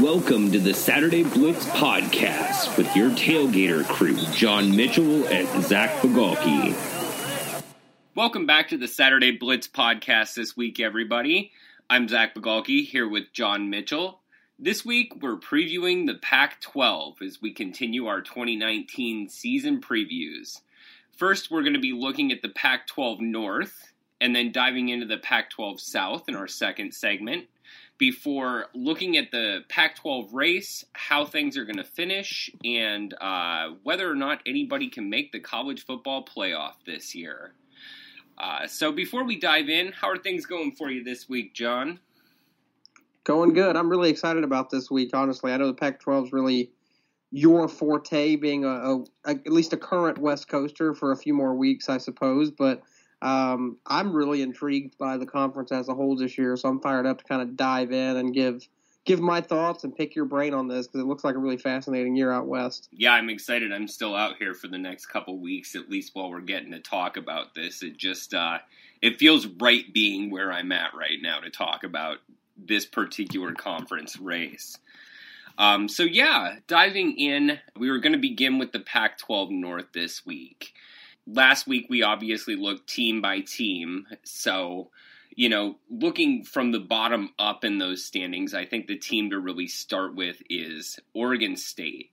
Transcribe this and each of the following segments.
Welcome to the Saturday Blitz podcast with your tailgater crew, John Mitchell and Zach Bigalke. Welcome back to the Saturday Blitz podcast this week, everybody. I'm Zach Bigalke here with John Mitchell. This week, we're previewing the Pac 12 as we continue our 2019 season previews. First, we're going to be looking at the Pac 12 North and then diving into the Pac 12 South in our second segment before looking at the Pac 12 race, how things are going to finish, and uh, whether or not anybody can make the college football playoff this year. Uh, so, before we dive in, how are things going for you this week, John? Going good. I'm really excited about this week, honestly. I know the Pac 12 is really your forte, being a, a, a, at least a current West Coaster for a few more weeks, I suppose, but um, I'm really intrigued by the conference as a whole this year, so I'm fired up to kind of dive in and give give my thoughts and pick your brain on this because it looks like a really fascinating year out west. Yeah, I'm excited. I'm still out here for the next couple weeks, at least while we're getting to talk about this. It just uh, it feels right being where I'm at right now to talk about this particular conference race. Um, so yeah, diving in, we were going to begin with the Pac-12 North this week last week we obviously looked team by team. So, you know, looking from the bottom up in those standings, I think the team to really start with is Oregon State.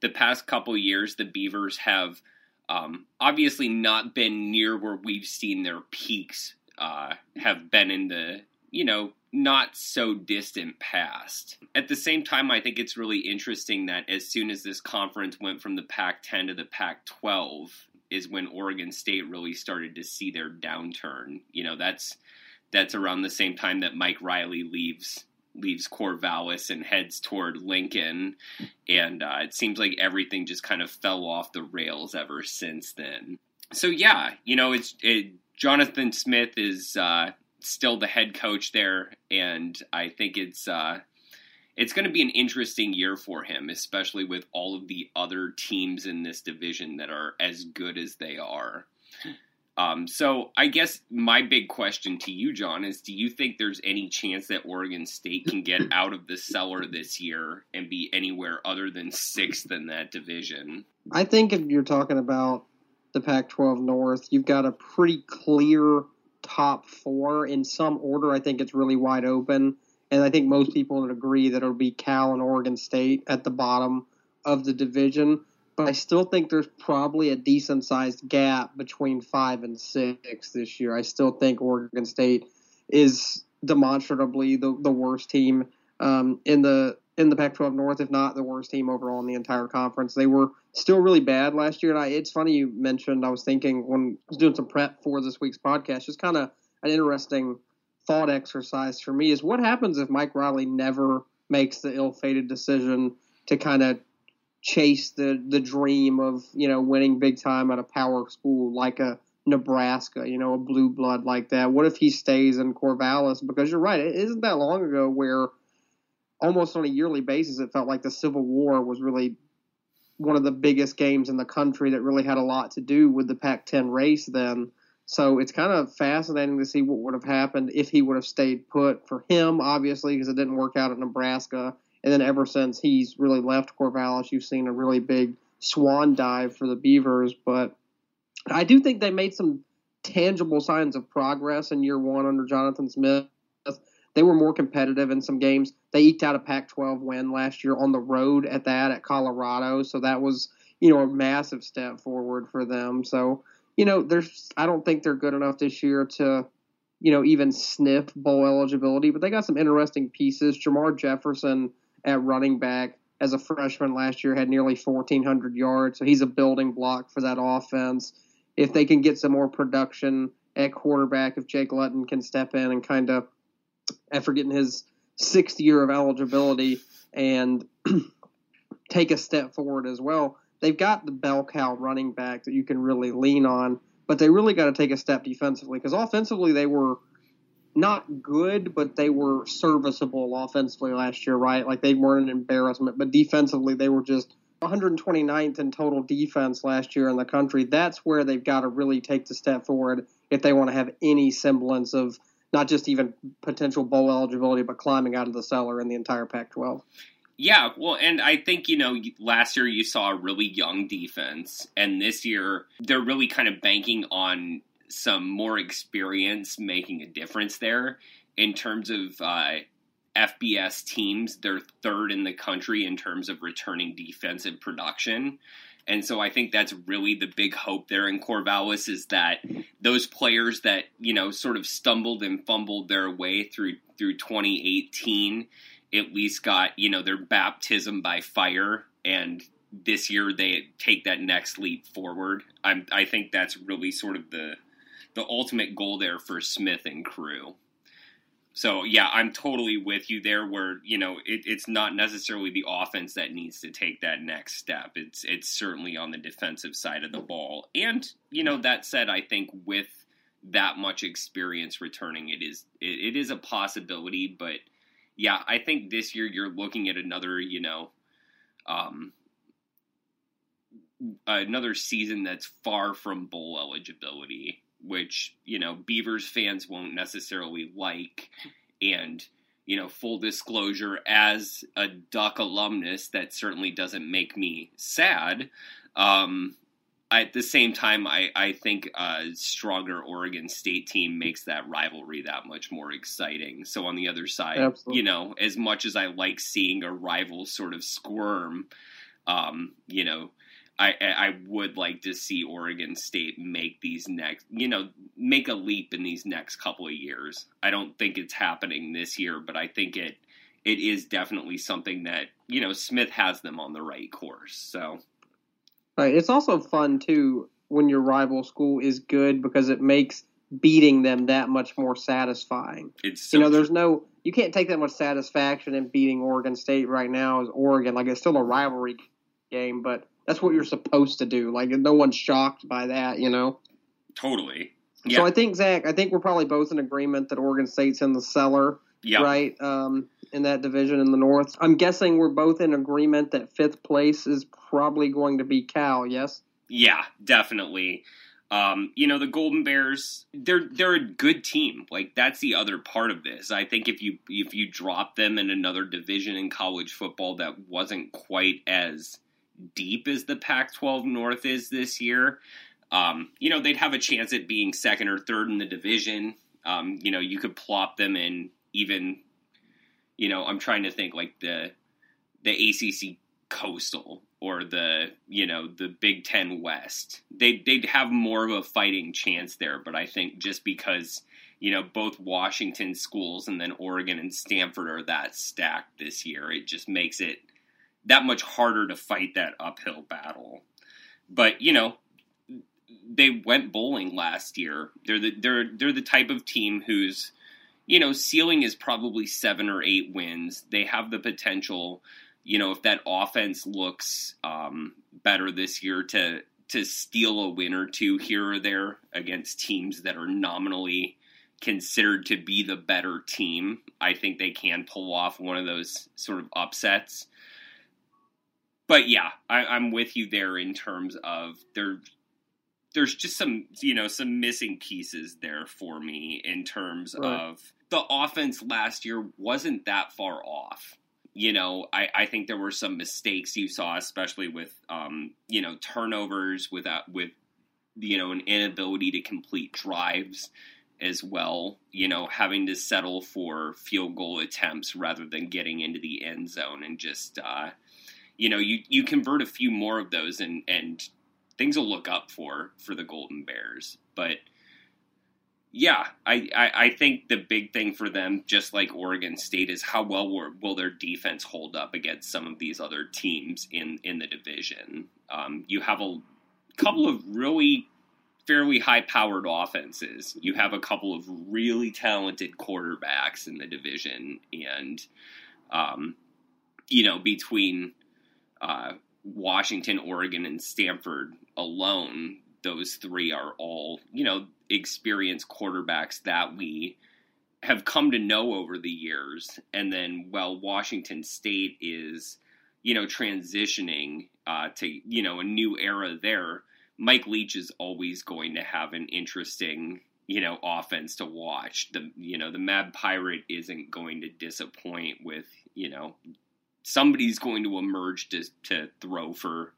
The past couple years, the Beavers have um, obviously not been near where we've seen their peaks uh, have been in the, you know, not so distant past. At the same time, I think it's really interesting that as soon as this conference went from the Pac 10 to the Pac 12, is when Oregon State really started to see their downturn. You know, that's that's around the same time that Mike Riley leaves leaves Corvallis and heads toward Lincoln, and uh, it seems like everything just kind of fell off the rails ever since then. So yeah, you know, it's it, Jonathan Smith is uh, still the head coach there, and I think it's uh, it's going to be an interesting year for him, especially with all of the other teams in this division that are as good as they are. Um, so I guess my big question to you, John, is: Do you think there's any chance that Oregon State can get out of the cellar this year and be anywhere other than sixth in that division? I think if you're talking about the Pac-12 North, you've got a pretty clear top four in some order. I think it's really wide open and I think most people would agree that it'll be Cal and Oregon State at the bottom of the division. But I still think there's probably a decent sized gap between five and six this year. I still think Oregon State is demonstrably the, the worst team um, in the in the Pac-12 North, if not the worst team overall in the entire conference. They were still really bad last year, and I, it's funny you mentioned. I was thinking when I was doing some prep for this week's podcast, just kind of an interesting thought exercise for me is what happens if Mike Riley never makes the ill-fated decision to kind of chase the the dream of you know winning big time at a power school like a Nebraska, you know, a blue blood like that. What if he stays in Corvallis? Because you're right, it isn't that long ago where almost on a yearly basis it felt like the Civil War was really one of the biggest games in the country that really had a lot to do with the Pac-10 race then. So it's kind of fascinating to see what would have happened if he would have stayed put for him, obviously, because it didn't work out at Nebraska. And then ever since he's really left Corvallis, you've seen a really big swan dive for the Beavers. But I do think they made some tangible signs of progress in year one under Jonathan Smith. They were more competitive in some games. They eked out a Pac 12 win last year on the road at that at Colorado. So that was, you know, a massive step forward for them. So you know, there's I don't think they're good enough this year to, you know, even sniff bowl eligibility. But they got some interesting pieces. Jermar Jefferson at running back as a freshman last year had nearly 1,400 yards, so he's a building block for that offense. If they can get some more production at quarterback, if Jake Luton can step in and kind of, after getting his sixth year of eligibility and take a step forward as well, they've got the bell cow running back that you can really lean on, but they really got to take a step defensively because offensively they were not good, but they were serviceable offensively last year, right? Like they weren't an embarrassment, but defensively they were just 129th in total defense last year in the country. That's where they've got to really take the step forward if they want to have any semblance of not just even potential bowl eligibility, but climbing out of the cellar in the entire Pac 12. Yeah, well, and I think, you know, last year you saw a really young defense, and this year they're really kind of banking on some more experience making a difference there in terms of uh, FBS teams. They're third in the country in terms of returning defensive production. And so I think that's really the big hope there in Corvallis is that those players that, you know, sort of stumbled and fumbled their way through through 2018 at least got you know their baptism by fire and this year they take that next leap forward. I'm i think that's really sort of the the ultimate goal there for smith and crew. So yeah i'm totally with you there where you know it, it's not necessarily the offense that needs to take that next step. It's it's certainly on the defensive side of the ball. And you know that said i think with that much experience returning it is it, it is a possibility but yeah, I think this year you're looking at another, you know, um, another season that's far from bowl eligibility, which you know Beavers fans won't necessarily like, and you know, full disclosure, as a Duck alumnus, that certainly doesn't make me sad. Um, at the same time, I, I think a stronger Oregon State team makes that rivalry that much more exciting. So on the other side, Absolutely. you know, as much as I like seeing a rival sort of squirm, um, you know, I, I would like to see Oregon State make these next, you know, make a leap in these next couple of years. I don't think it's happening this year, but I think it it is definitely something that you know Smith has them on the right course. So Right. It's also fun too when your rival school is good because it makes beating them that much more satisfying. It's so you know, there's no you can't take that much satisfaction in beating Oregon State right now as Oregon. Like it's still a rivalry game, but that's what you're supposed to do. Like no one's shocked by that, you know. Totally. Yeah. So I think Zach, I think we're probably both in agreement that Oregon State's in the cellar. Yeah. Right. Um, in that division in the North. I'm guessing we're both in agreement that fifth place is probably going to be Cal. Yes. Yeah, definitely. Um, you know the Golden Bears, they're they're a good team. Like that's the other part of this. I think if you if you drop them in another division in college football that wasn't quite as deep as the Pac-12 North is this year, um, you know they'd have a chance at being second or third in the division. Um, you know you could plop them in even you know, I'm trying to think like the the ACC Coastal or the you know the Big Ten West. They they'd have more of a fighting chance there, but I think just because you know both Washington schools and then Oregon and Stanford are that stacked this year, it just makes it that much harder to fight that uphill battle. But you know, they went bowling last year. They're the they're they're the type of team who's you know, ceiling is probably seven or eight wins. They have the potential, you know, if that offense looks um, better this year to to steal a win or two here or there against teams that are nominally considered to be the better team. I think they can pull off one of those sort of upsets. But yeah, I, am with you there in terms of there. There's just some, you know, some missing pieces there for me in terms right. of the offense last year wasn't that far off. You know, I, I think there were some mistakes you saw, especially with um, you know turnovers, with without with you know an inability to complete drives as well. You know, having to settle for field goal attempts rather than getting into the end zone, and just uh, you know you you convert a few more of those, and and things will look up for for the Golden Bears, but yeah, I, I, I, think the big thing for them, just like Oregon State, is how well will, their defense hold up against some of these other teams in, in the division. Um, you have a couple of really fairly high powered offenses. You have a couple of really talented quarterbacks in the division. And, um, you know, between uh, Washington, Oregon, and Stanford alone, those three are all, you know, experienced quarterbacks that we have come to know over the years. And then, well, Washington State is, you know, transitioning uh, to, you know, a new era there. Mike Leach is always going to have an interesting, you know, offense to watch. The, you know, the Mad Pirate isn't going to disappoint with, you know, somebody's going to emerge to to throw for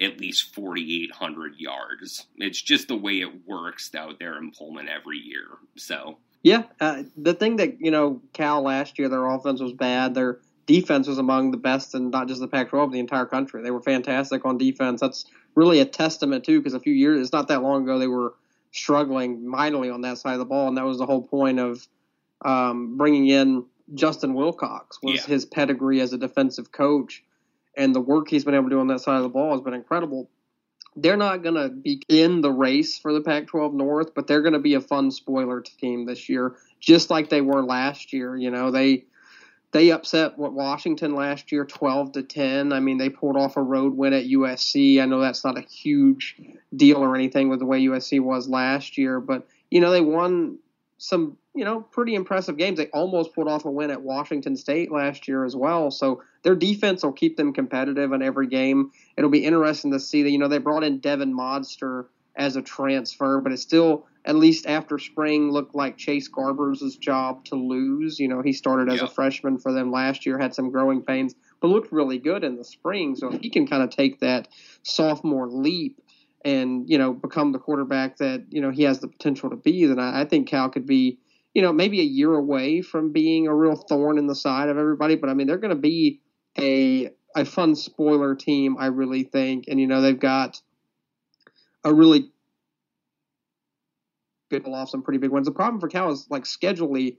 at least 4,800 yards. It's just the way it works out there in Pullman every year. So yeah, uh, the thing that you know, Cal last year, their offense was bad. Their defense was among the best and not just the Pac-12, the entire country. They were fantastic on defense. That's really a testament too, because a few years, it's not that long ago, they were struggling mightily on that side of the ball, and that was the whole point of um, bringing in Justin Wilcox was Yeah. his pedigree as a defensive coach, and the work he's been able to do on that side of the ball has been incredible. They're not going to be in the race for the Pac-12 North, but they're going to be a fun spoiler team this year, just like they were last year. You know, they they upset what Washington last year, twelve to ten. I mean, they pulled off a road win at USC. I know that's not a huge deal or anything with the way USC was last year, but you know they won some you know pretty impressive games. They almost pulled off a win at Washington State last year as well. So their defense will keep them competitive in every game. It'll be interesting to see that you know they brought in Devon Modster as a transfer, but it's still at least after spring looked like Chase Garbers' job to lose. You know he started as Yeah. a freshman for them last year, had some growing pains, but looked really good in the spring. So if he can kind of take that sophomore leap and you know become the quarterback that you know he has the potential to be, then I, I think Cal could be you know maybe a year away from being a real thorn in the side of everybody. But I mean they're going to be a a fun spoiler team, I really think, and you know they've got a really good off some pretty big ones. The problem for Cal is like schedulely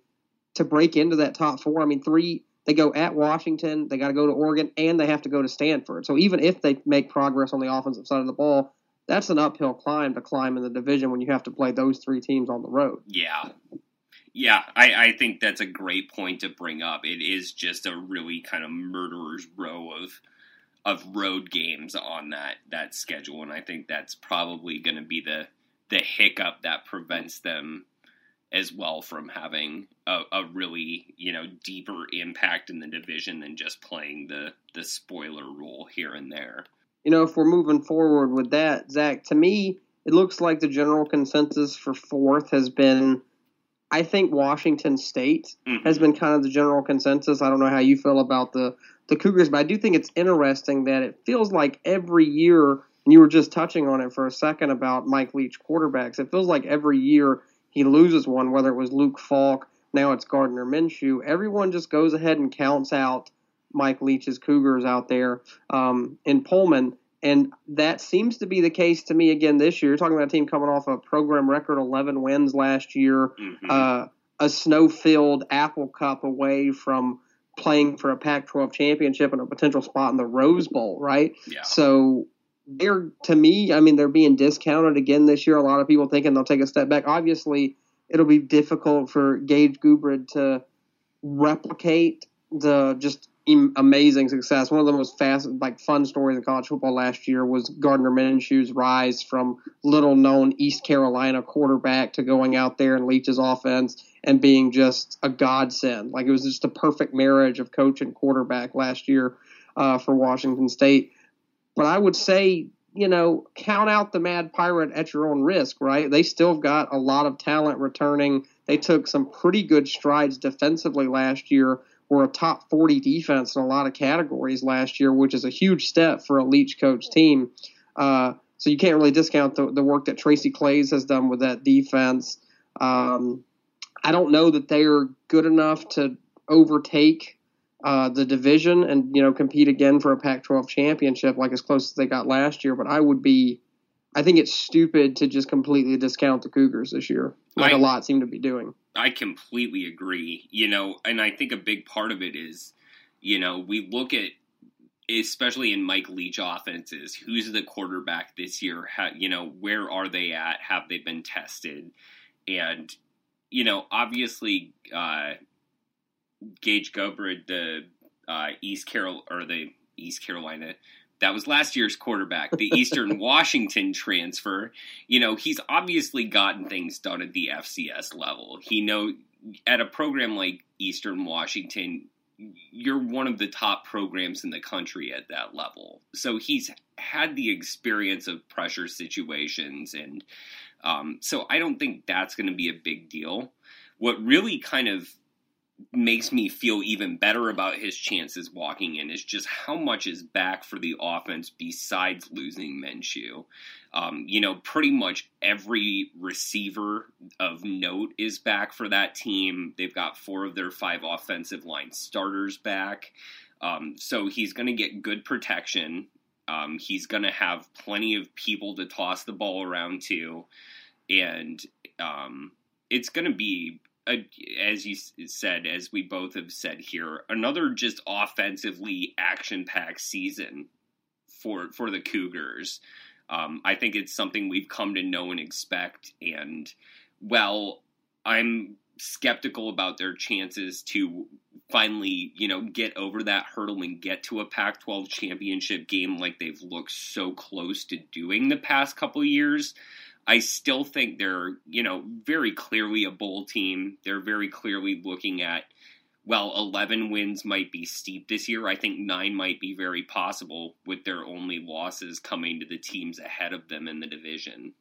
to break into that top four. I mean three. They go at Washington, they got to go to Oregon, and they have to go to Stanford. So even if they make progress on the offensive side of the ball, that's an uphill climb to climb in the division when you have to play those three teams on the road. Yeah. Yeah, I, I think that's a great point to bring up. It is just a really kind of murderer's row of of road games on that that schedule, and I think that's probably going to be the the hiccup that prevents them as well from having a, a really you know deeper impact in the division than just playing the the spoiler rule here and there. You know, if we're moving forward with that, Zach, to me, it looks like the general consensus for fourth has been, I think Washington State Mhm. has been kind of the general consensus. I don't know how you feel about the the Cougars, but I do think it's interesting that it feels like every year, and you were just touching on it for a second about Mike Leach quarterbacks. It feels like every year he loses one, whether it was Luke Falk, now it's Gardner Minshew. Everyone just goes ahead and counts out Mike Leach's Cougars out there um, in Pullman. And that seems to be the case to me again this year. You're talking about a team coming off a program record 11 wins last year Mhm. uh, a snow-filled Apple Cup away from playing for a Pac-12 championship and a potential spot in the Rose Bowl, right? yeah. So they're to me, I mean, they're being discounted again this year. A lot of people thinking they'll take a step back. Obviously, it'll be difficult for Gage Gubrud to replicate the just amazing success. One of the most fast, like fun stories in college football last year was Gardner Minshew's rise from little known East Carolina quarterback to going out there and Leach's offense and being just a godsend. Like it was just a perfect marriage of coach and quarterback last year uh, for Washington State. But I would say, you know, count out the Mad Pirate at your own risk, right? They still got a lot of talent returning. They took some pretty good strides defensively last year. Were a top 40 defense in a lot of categories last year, which is a huge step for a Leach coach team. Uh, so you can't really discount the, the work that Tracy Claeys has done with that defense. Um, I don't know that they are good enough to overtake uh, the division and you know compete again for a Pac-12 championship like as close as they got last year. But I would be, I think it's stupid to just completely discount the Cougars this year, like I- a lot seem to be doing. I completely agree. You know, and I think a big part of it is, you know, we look at, especially in Mike Leach offenses, who's the quarterback this year? How, you know, where are they at? Have they been tested? And, you know, obviously, uh, Gage Gubrud, the uh, East Carol or the East Carolina. That was last year's quarterback, the Eastern Washington transfer. You know, he's obviously gotten things done at the FCS level. He know at a program like Eastern Washington, you're one of the top programs in the country at that level. So he's had the experience of pressure situations, and um, so I don't think that's going to be a big deal. What really kind of makes me feel even better about his chances walking in is just how much is back for the offense besides losing Minshew. Um, you know, pretty much every receiver of note is back for that team. They've got four of their five offensive line starters back. Um, so he's going to get good protection. Um, he's going to have plenty of people to toss the ball around to. And um, it's going to be as you said, as we both have said here, another just offensively action-packed season for for the Cougars. Um, I think it's something we've come to know and expect. And well, I'm skeptical about their chances to finally, you know, get over that hurdle and get to a Pac 12 championship game like they've looked so close to doing the past couple years. I still think they're, you know, very clearly a bowl team. They're very clearly looking at, well, 11 wins might be steep this year. I think nine might be very possible with their only losses coming to the teams ahead of them in the division.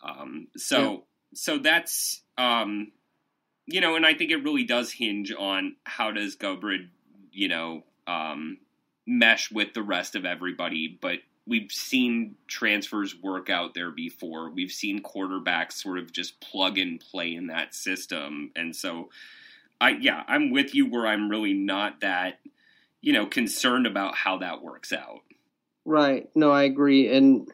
Um, so, yeah. so that's, um, you know, and I think it really does hinge on how does Gubrud, you know, um, mesh with the rest of everybody. But we've seen transfers work out there before. We've seen quarterbacks sort of just plug and play in that system. And so I yeah, I'm with you where I'm really not that, you know, concerned about how that works out. Right. No, I agree. And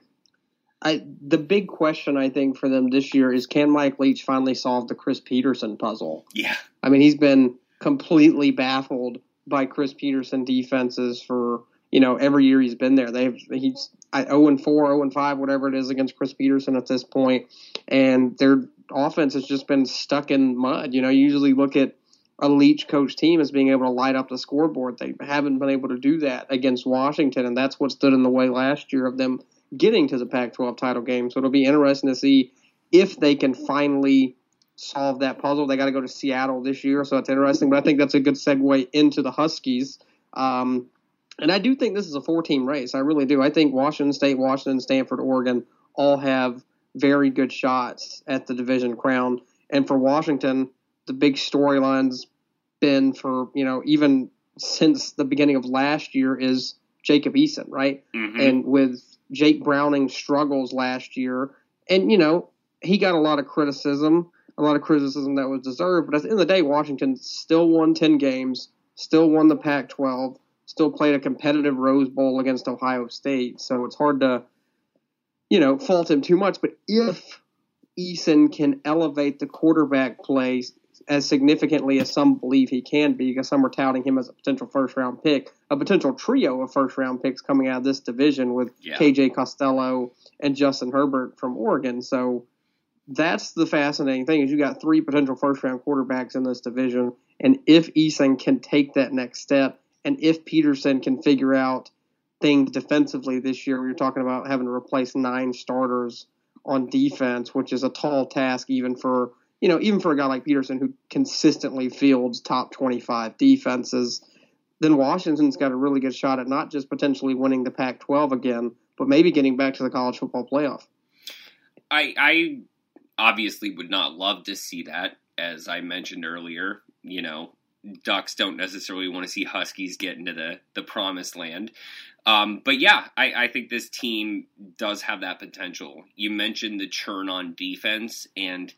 I the big question I think for them this year is can Mike Leach finally solve the Chris Petersen puzzle? Yeah. I mean, he's been completely baffled by Chris Petersen defenses for you know, every year he's been there. They've he's 0 and 4, 0 and 5, whatever it is against Chris Petersen at this point, and their offense has just been stuck in mud. You know, you usually look at a Leach coach team as being able to light up the scoreboard. They haven't been able to do that against Washington, and that's what stood in the way last year of them getting to the Pac-12 title game. So it'll be interesting to see if they can finally solve that puzzle. They got to go to Seattle this year, so that's interesting. But I think that's a good segue into the Huskies. Um, and I do think this is a four team race. I really do. I think Washington State, Washington, Stanford, Oregon all have very good shots at the division crown. And for Washington, the big storyline's been for, you know, even since the beginning of last year is Jacob Eason, right? Mm-hmm. And with Jake Browning struggles last year, and, you know, he got a lot of criticism, a lot of criticism that was deserved. But at the end of the day, Washington still won 10 games, still won the Pac 12 still played a competitive Rose Bowl against Ohio State. So it's hard to, you know, fault him too much. But if Eason can elevate the quarterback play as significantly as some believe he can be, because some are touting him as a potential first round pick, a potential trio of first round picks coming out of this division with yeah. KJ Costello and Justin Herbert from Oregon. So that's the fascinating thing is you got three potential first round quarterbacks in this division. And if Eason can take that next step and if Petersen can figure out things defensively this year, we are talking about having to replace nine starters on defense, which is a tall task even for you know even for a guy like Petersen who consistently fields top 25 defenses. Then Washington's got a really good shot at not just potentially winning the Pac-12 again, but maybe getting back to the college football playoff. I, I obviously would not love to see that, as I mentioned earlier. You know, Ducks don't necessarily want to see Huskies get into the the promised land. Um, but yeah, I, I think this team does have that potential. You mentioned the churn on defense, and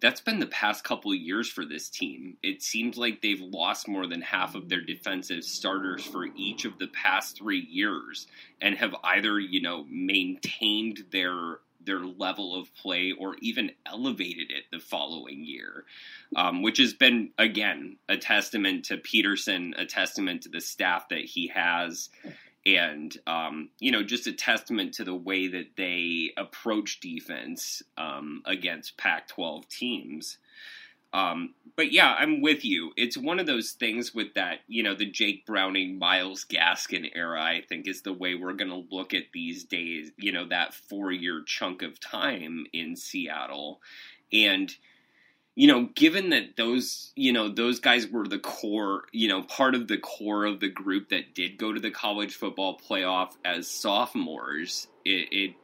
that's been the past couple years for this team. It seems like they've lost more than half of their defensive starters for each of the past three years, and have either you know maintained their their level of play or even elevated it the following year, um, which has been, again, a testament to Petersen, a testament to the staff that he has, and, um, you know, just a testament to the way that they approach defense um, against Pac 12 teams. Um, but yeah, I'm with you. It's one of those things with that, you know, the Jake Browning, Myles Gaskin era, I think is the way we're going to look at these days, you know, that four year chunk of time in Seattle. And, you know, given that those, you know, those guys were the core, you know, part of the core of the group that did go to the college football playoff as sophomores, it, it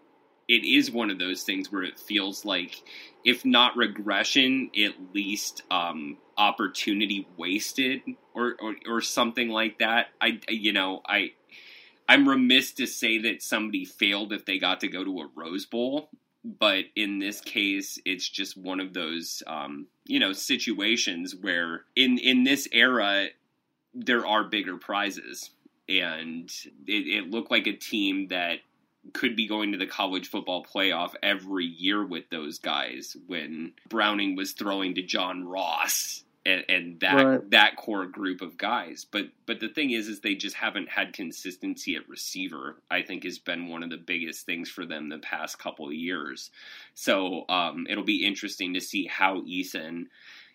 it is one of those things where it feels like, if not regression, at least um, opportunity wasted or, or or something like that. I you know I I'm remiss to say that somebody failed if they got to go to a Rose Bowl, but in this case, it's just one of those um, you know situations where in in this era there are bigger prizes, and it, it looked like a team that could be going to the college football playoff every year with those guys when Browning was throwing to John Ross and, and that right. that core group of guys. But but the thing is, is they just haven't had consistency at receiver. I think has been one of the biggest things for them the past couple of years. So um, it'll be interesting to see how Eason,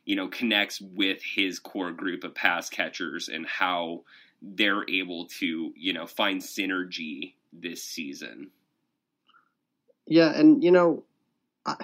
you know, connects with his core group of pass catchers and how they're able to you know find synergy this season. Yeah, and you know. I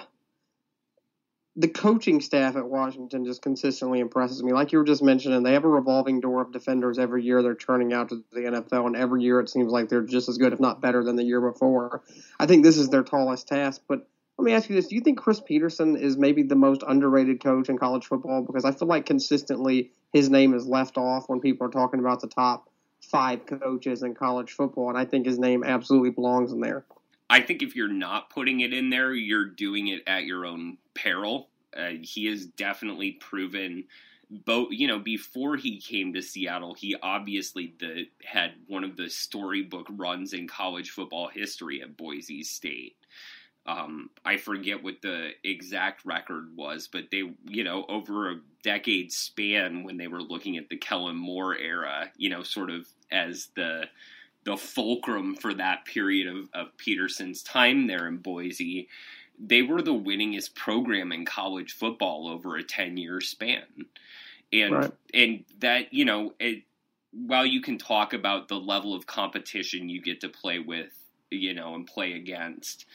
the coaching staff at Washington just consistently impresses me. Like you were just mentioning, they have a revolving door of defenders every year they're churning out to the NFL, and every year it seems like they're just as good, if not better, than the year before. I think this is their tallest task. But let me ask you this: Do you think Chris Petersen is maybe the most underrated coach in college football? Because I feel like consistently his name is left off when people are talking about the top five coaches in college football, and I think his name absolutely belongs in there. I think if you're not putting it in there, you're doing it at your own peril. Uh, he has definitely proven both you know before he came to Seattle he obviously the, had one of the storybook runs in college football history at Boise State um, I forget what the exact record was but they you know over a decade span when they were looking at the Kellen Moore era you know sort of as the the fulcrum for that period of, of Petersen's time there in Boise they were the winningest program in college football over a 10 year span. And right. and that, you know, it, while you can talk about the level of competition you get to play with, you know, and play against,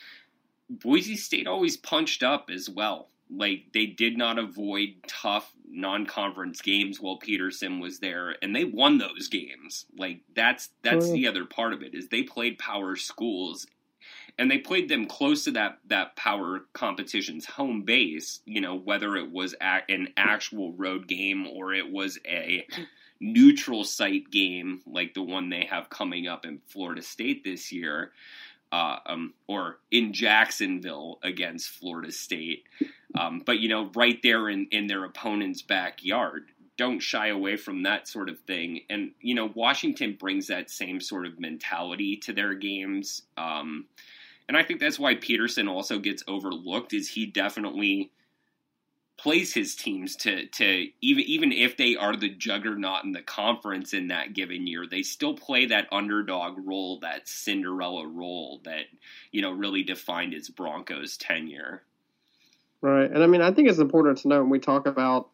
Boise State always punched up as well. Like they did not avoid tough non-conference games while Petersen was there, and they won those games. Like that's that's the other part of it is they played power schools and they played them close to that that power competition's home base. You know, whether it was an actual road game or it was a neutral site game like the one they have coming up in Florida State this year, uh, um, or in Jacksonville against Florida State. Um, but you know, right there in in their opponent's backyard. Don't shy away from that sort of thing. And, you know, Washington brings that same sort of mentality to their games. Um, and I think that's why Petersen also gets overlooked is he definitely plays his teams to to even even if they are the juggernaut in the conference in that given year, they still play that underdog role, that Cinderella role that you know really defined his Broncos tenure. Right, and I mean I think it's important to note when we talk about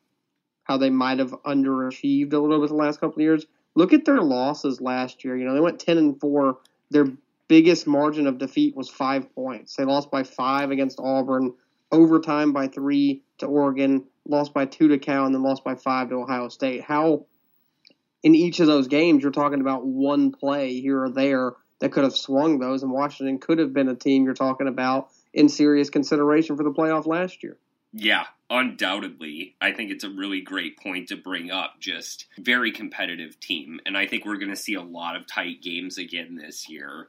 how they might have underachieved a little bit the last couple of years. Look at their losses last year. You know they went ten and four. Their biggest margin of defeat was five points. They lost by five against Auburn, overtime by three to Oregon, lost by two to Cal, and then lost by five to Ohio State. How in each of those games you're talking about one play here or there that could have swung those, and Washington could have been a team you're talking about in serious consideration for the playoff last year. Yeah, undoubtedly. I think it's a really great point to bring up. Just very competitive team. And I think we're going to see a lot of tight games again this year.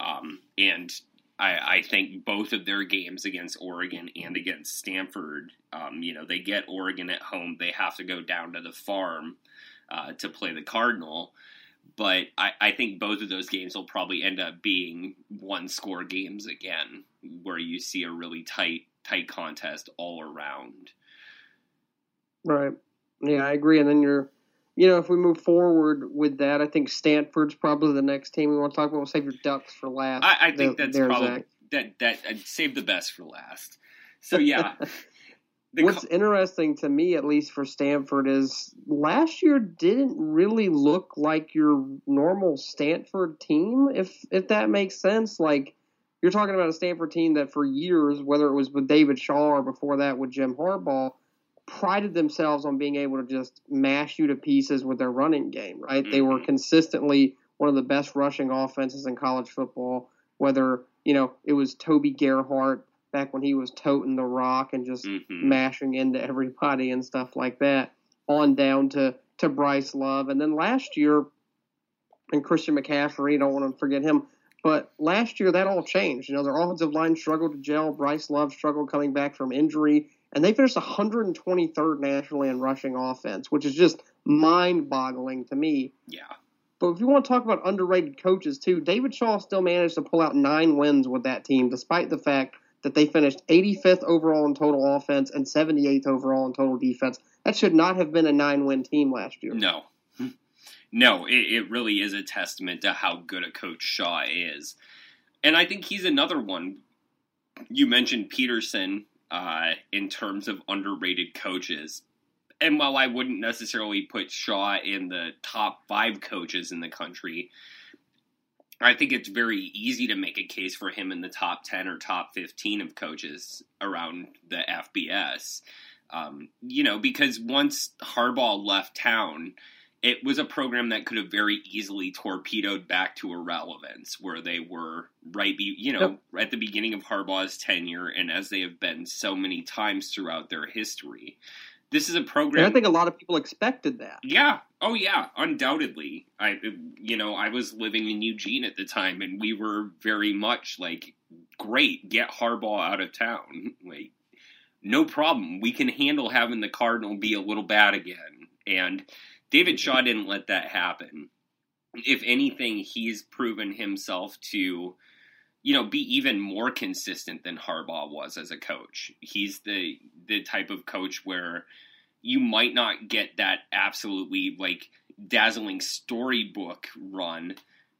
Um, and I, I, think both of their games against Oregon and against Stanford, um, you know, they get Oregon at home. They have to go down to the farm uh, to play the Cardinal. But I, I think both of those games will probably end up being one score games again, where you see a really tight tight contest all around. Right. Yeah, I agree. And then you're, you know, if we move forward with that, I think Stanford's probably the next team we want to talk about. We'll save your Ducks for last. I, I think that's probably Zach. that that I'd save the best for last. So yeah. What's co- interesting to me, at least for Stanford, is last year didn't really look like your normal Stanford team. If if that makes sense, like you're talking about a Stanford team that for years, whether it was with David Shaw or before that with Jim Harbaugh, prided themselves on being able to just mash you to pieces with their running game, right? Mm-hmm. They were mm-hmm. consistently one of the best rushing offenses in college football, whether you know, it was Toby Gerhart back when he was toting the rock and just Mm-hmm. mashing into everybody and stuff like that, on down to, to Bryce Love. And then last year, and Christian McCaffrey, don't want to forget him. But last year, that all changed. You know, their offensive line struggled to gel. Bryce Love struggled coming back from injury. And they finished 123rd nationally in rushing offense, which is just mind boggling to me. Yeah. But if you want to talk about underrated coaches too, David Shaw still managed to pull out nine wins with that team, despite the fact that they finished 85th overall in total offense and 78th overall in total defense. That should not have been a nine-win team last year. No. No, it, it really is a testament to how good a coach Shaw is. And I think he's another one. You mentioned Petersen uh, in terms of underrated coaches. And while I wouldn't necessarily put Shaw in the top five coaches in the country, I think it's very easy to make a case for him in the top 10 or top 15 of coaches around the FBS. Um, you know, because once Harbaugh left town, it was a program that could have very easily torpedoed back to irrelevance, where they were right, be, you know, at the beginning of Harbaugh's tenure, and as they have been so many times throughout their history. This is a program. And I think a lot of people expected that. Yeah. Oh, yeah. Undoubtedly. I, you know, I was living in Eugene at the time, and we were very much like, great, get Harbaugh out of town. Like, no problem. We can handle having the Cardinal be a little bad again. And David Shaw didn't let that happen. If anything, he's proven himself to, you know, be even more consistent than Harbaugh was as a coach. He's the the type of coach where you might not get that absolutely like dazzling storybook run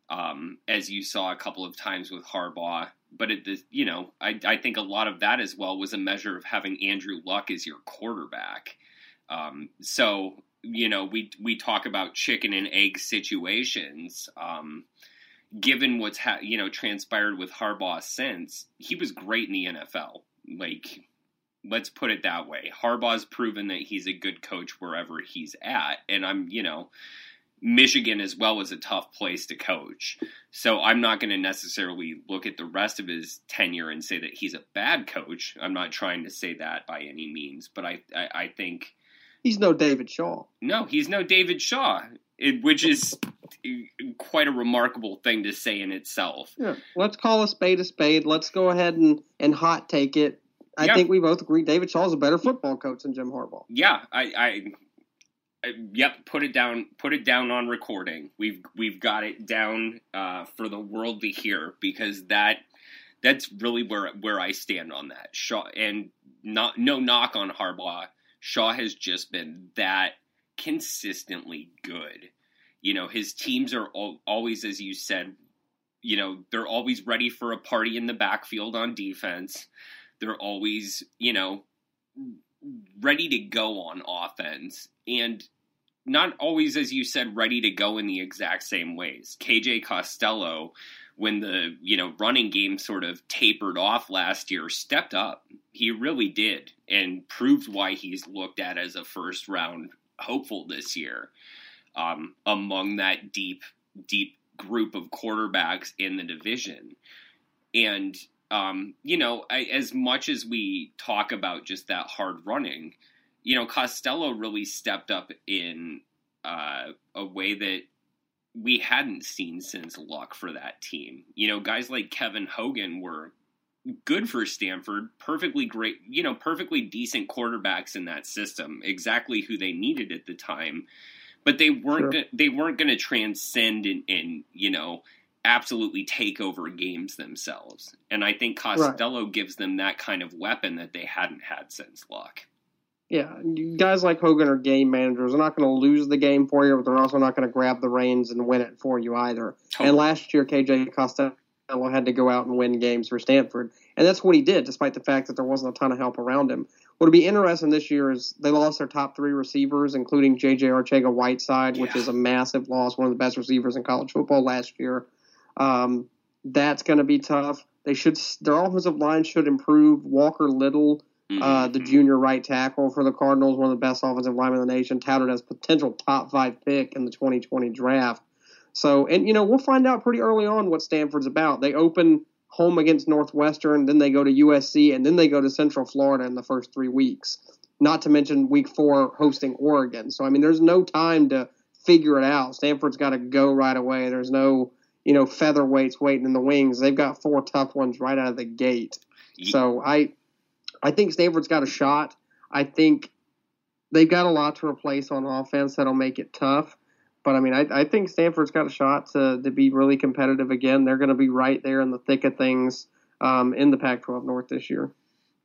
um, as you saw a couple of times with Harbaugh. But it, you know, I, I think a lot of that as well was a measure of having Andrew Luck as your quarterback. Um, so you know, we we talk about chicken and egg situations. Um, given what's ha- you know transpired with Harbaugh since, he was great in the NFL. Like, let's put it that way. Harbaugh's proven that he's a good coach wherever he's at, and I'm you know. Michigan as well is a tough place to coach. So I'm not going to necessarily look at the rest of his tenure and say that he's a bad coach. I'm not trying to say that by any means, but I I, I think He's no David Shaw. no, he's no David Shaw, it, which is quite a remarkable thing to say in itself. Yeah. Let's call a spade a spade. Let's go ahead and, and hot take it. I Yeah. think we both agree David Shaw is a better football coach than Jim Harbaugh. Yeah, I, I, I yep, put it down, put it down on recording. We've we've got it down uh, for the world to hear because that that's really where where I stand on that. Shaw and not no knock on Harbaugh. Shaw has just been that consistently good. You know, his teams are al- always, as you said, you know, they're always ready for a party in the backfield on defense. They're always, you know, ready to go on offense and not always as you said ready to go in the exact same ways. KJ Costello when the, you know, running game sort of tapered off last year stepped up. He really did and proved why he's looked at as a first round hopeful this year. Um, among that deep deep group of quarterbacks in the division. And um, you know, I, as much as we talk about just that hard running, you know, Costello really stepped up in uh, a way that we hadn't seen since Luck for that team. You know, guys like Kevin Hogan were good for Stanford, perfectly great, you know, perfectly decent quarterbacks in that system, exactly who they needed at the time. But they weren't Sure. they weren't going to transcend and, and you know absolutely take over games themselves. And I think Costello gives them that kind of weapon that they hadn't had since Luck. Yeah, guys like Hogan are game managers. They're not going to lose the game for you, but they're also not going to grab the reins and win it for you either. Totally. And last year, KJ Costello had to go out and win games for Stanford, and that's what he did, despite the fact that there wasn't a ton of help around him. What'll be interesting this year is they lost their top three receivers, including J.J. Arcega-Whiteside, which Yeah. is a massive loss, one of the best receivers in college football last year. Um, that's going to be tough. They should their offensive line should improve. Walker Little uh, the junior right tackle for the Cardinals, one of the best offensive linemen in the nation, touted as potential top five pick in the 2020 draft. So, and you know, we'll find out pretty early on what Stanford's about. They open home against Northwestern, then they go to USC, and then they go to Central Florida in the first three weeks. Not to mention week four hosting Oregon. So I mean, there's no time to figure it out. Stanford's got to go right away. There's no you know featherweights waiting in the wings. They've got four tough ones right out of the gate. So I I think Stanford's got a shot. I think they've got a lot to replace on offense that'll make it tough. But I mean, I, I think Stanford's got a shot to, to be really competitive again. They're going to be right there in the thick of things um, in the Pac 12 North this year.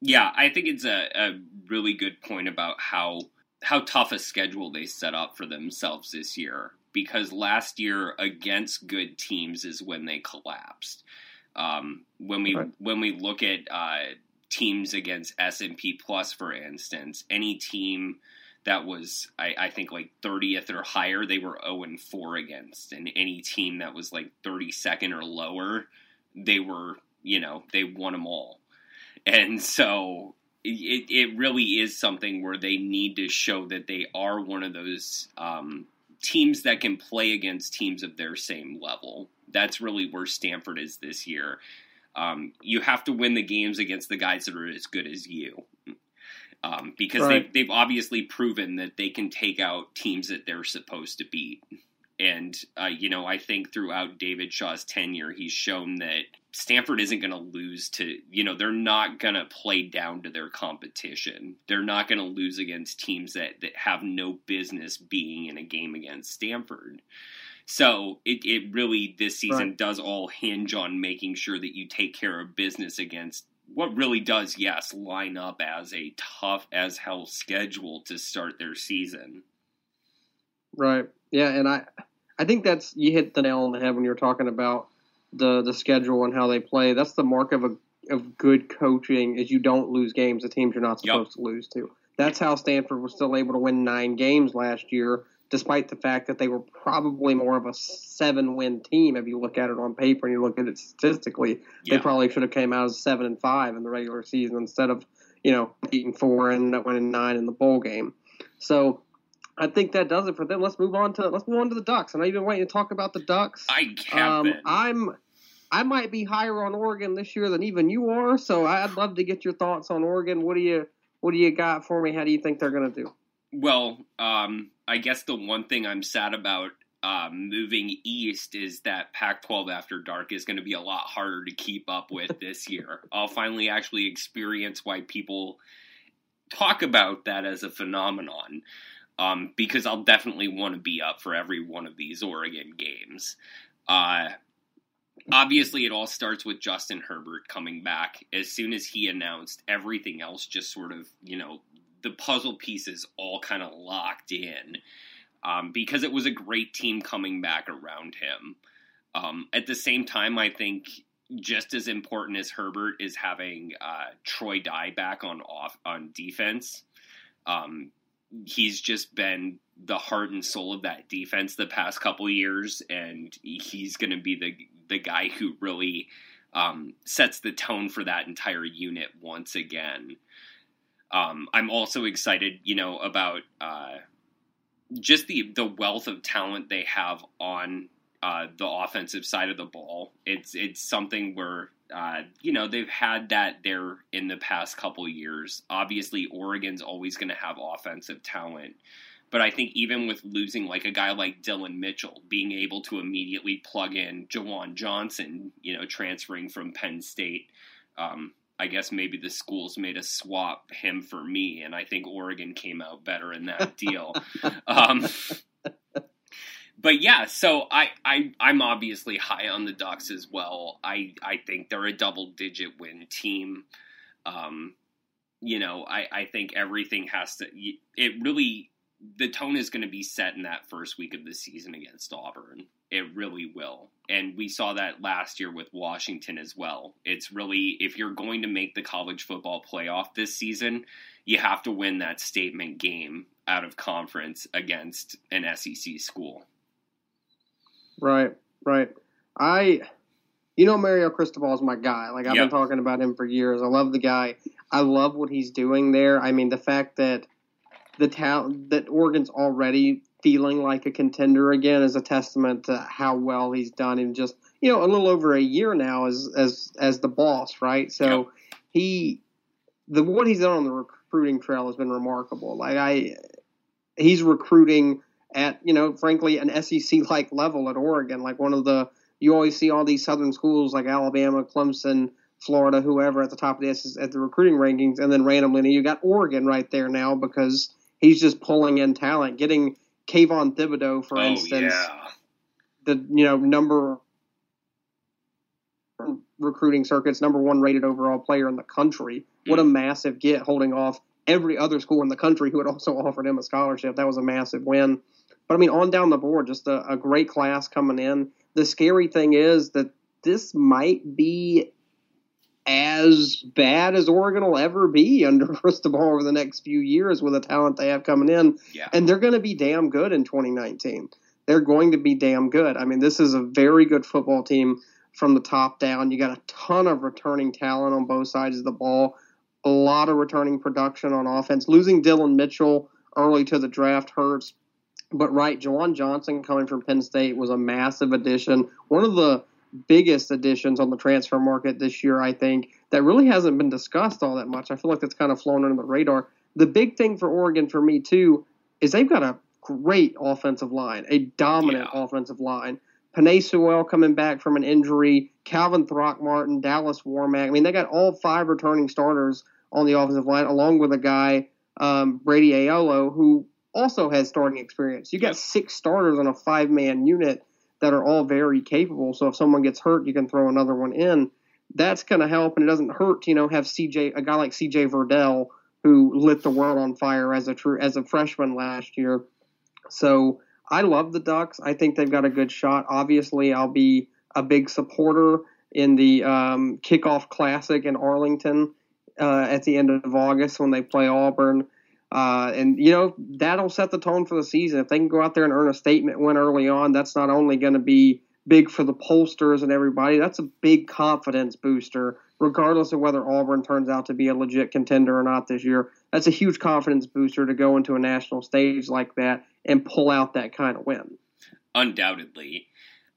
Yeah, I think it's a, a really good point about how how tough a schedule they set up for themselves this year. Because last year against good teams is when they collapsed. Um, when we right. when we look at uh, teams against S and P plus, for instance, any team that was I, I think like 30th or higher they were 0 and 4 against. And any team that was like 32nd or lower they were you know they won them all. And so it, it really is something where they need to show that they are one of those um, teams that can play against teams of their same level. That's really where stanford is this year um, you have to win the games against the guys that are as good as you um, because right. they've, they've obviously proven that they can take out teams that they're supposed to beat. And, uh, you know, I think throughout David Shaw's tenure, he's shown that Stanford isn't going to lose to, you know, they're not going to play down to their competition. They're not going to lose against teams that, that have no business being in a game against Stanford. So it, it really, this season, right. does all hinge on making sure that you take care of business against what really does, yes, line up as a tough as hell schedule to start their season. Right. Yeah, and I I think that's you hit the nail on the head when you're talking about the the schedule and how they play. That's the mark of a of good coaching is you don't lose games to teams you're not supposed yep. to lose to. That's how Stanford was still able to win nine games last year despite the fact that they were probably more of a seven win team if you look at it on paper and you look at it statistically. Yeah. They probably should have came out as seven and five in the regular season instead of you know eight and four and winning nine in the bowl game. So I think that does it for them. Let's move on to let's move on to the Ducks. I know you've been waiting to talk about the Ducks. I have um. I'm. I might be higher on Oregon this year than even you are, so I'd love to get your thoughts on Oregon. What do you What do you got for me? How do you think they're going to do? Well, um, I guess the one thing I'm sad about uh, moving east is that Pac 12 After Dark is going to be a lot harder to keep up with this year. I'll finally actually experience why people talk about that as a phenomenon. Um, because I'll definitely want to be up for every one of these Oregon games. Uh, obviously, it all starts with Justin Herbert coming back. As soon as he announced, everything else just sort of, you know, the puzzle pieces all kind of locked in um, because it was a great team coming back around him. Um, at the same time, I think just as important as Herbert is having uh, Troy Dye back on off on defense. Um, he's just been the heart and soul of that defense the past couple years, and he's going to be the the guy who really um, sets the tone for that entire unit once again. Um, I'm also excited, you know, about uh, just the the wealth of talent they have on uh, the offensive side of the ball. It's it's something where uh, you know they've had that there in the past couple years. Obviously, Oregon's always going to have offensive talent. But I think even with losing like a guy like Dillon Mitchell, being able to immediately plug in Juwan Johnson, you know, transferring from Penn State, um, I guess maybe the schools made a swap him for me, and I think Oregon came out better in that deal. um, but yeah, so I, I I'm obviously high on the Ducks as well. I I think they're a double digit win team. Um, you know, I I think everything has to. It really the tone is going to be set in that first week of the season against Auburn. It really will. And we saw that last year with Washington as well. It's really, if you're going to make the college football playoff this season, you have to win that statement game out of conference against an SEC school. Right, right. I, you know, Mario Cristobal is my guy. Like, I've yep. been talking about him for years. I love the guy. I love what he's doing there. I mean, the fact that the talent that Oregon's already feeling like a contender again is a testament to how well he's done in just you know a little over a year now as as as the boss, right? So he the what he's done on the recruiting trail has been remarkable. Like I, he's recruiting at you know frankly an SEC like level at Oregon, like one of the you always see all these southern schools like Alabama, Clemson, Florida, whoever at the top of this at the recruiting rankings, and then randomly you got Oregon right there now because he's just pulling in talent, getting Kayvon Thibodeaux for oh instance yeah, the you know number recruiting circuits number one rated overall player in the country. What a mm. massive get holding off every other school in the country who had also offered him a scholarship. That was a massive win. But I mean, on down the board, just a, a great class coming in. The scary thing is that this might be as bad as Oregon will ever be under Cristobal over the next few years with the talent they have coming in yeah. and they're going to be damn good in 2019. They're going to be damn good. I mean, this is a very good football team from the top down. You got a ton of returning talent on both sides of the ball, a lot of returning production on offense. Losing Dillon Mitchell early to the draft hurts, but right, Juwan Johnson coming from Penn State was a massive addition. One of the biggest additions on the transfer market this year, I think, that really hasn't been discussed all that much. I feel like that's kind of flown under the radar. The big thing for Oregon for me too is they've got a great offensive line, a dominant Yeah. offensive line. Penei Sewell coming back from an injury, Calvin Throckmorton, Dallas Warmack. I mean, they got all five returning starters on the offensive line, along with a guy, um, Brady Aiello, who also has starting experience. You got six starters on a five man unit that are all very capable. So if someone gets hurt, you can throw another one in. That's going to help, and it doesn't hurt you know have CJ a guy like CJ Verdell who lit the world on fire as a true as a freshman last year. So I love the Ducks. I think they've got a good shot. Obviously, I'll be a big supporter in the um, kickoff classic in Arlington uh, at the end of August when they play Auburn. Uh, and you know that'll set the tone for the season. If they can go out there and earn a statement win early on, that's not only going to be big for the pollsters and everybody. That's a big confidence booster, regardless of whether Auburn turns out to be a legit contender or not this year. That's a huge confidence booster to go into a national stage like that and pull out that kind of win. undoubtedly.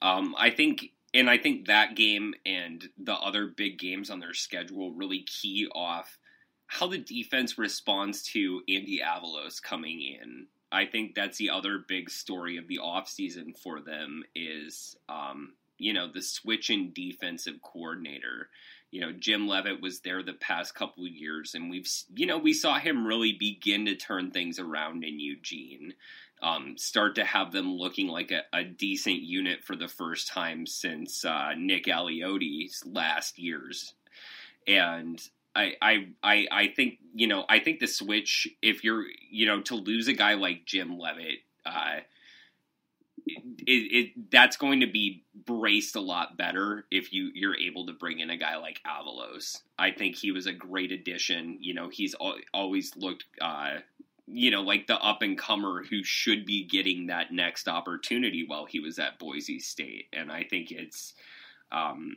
Um, I think, and I think that game and the other big games on their schedule really key off how the defense responds to Andy Avalos coming in. I think that's the other big story of the offseason for them is, um, you know, the switch in defensive coordinator. You know, Jim Leavitt was there the past couple of years, and we've, you know, we saw him really begin to turn things around in Eugene um, start to have them looking like a, a decent unit for the first time since uh, Nick Aliotti's last years. And I, I, I, I think you know I think the switch if you're you know to lose a guy like Jim Leavitt, uh, it, it that's going to be braced a lot better if you you're able to bring in a guy like Avalos. I think he was a great addition. You know he's al- always looked uh, you know, like the up and comer who should be getting that next opportunity while he was at Boise State. And I think it's um,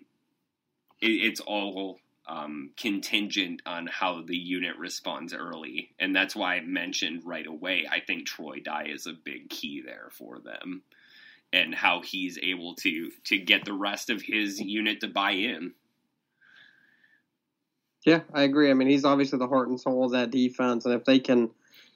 it, it's all um, contingent on how the unit responds early, and that's why I mentioned right away. I think Troy Dye is a big key there for them, and how he's able to to get the rest of his unit to buy in. Yeah, I agree. I mean, he's obviously the heart and soul of that defense, and if they can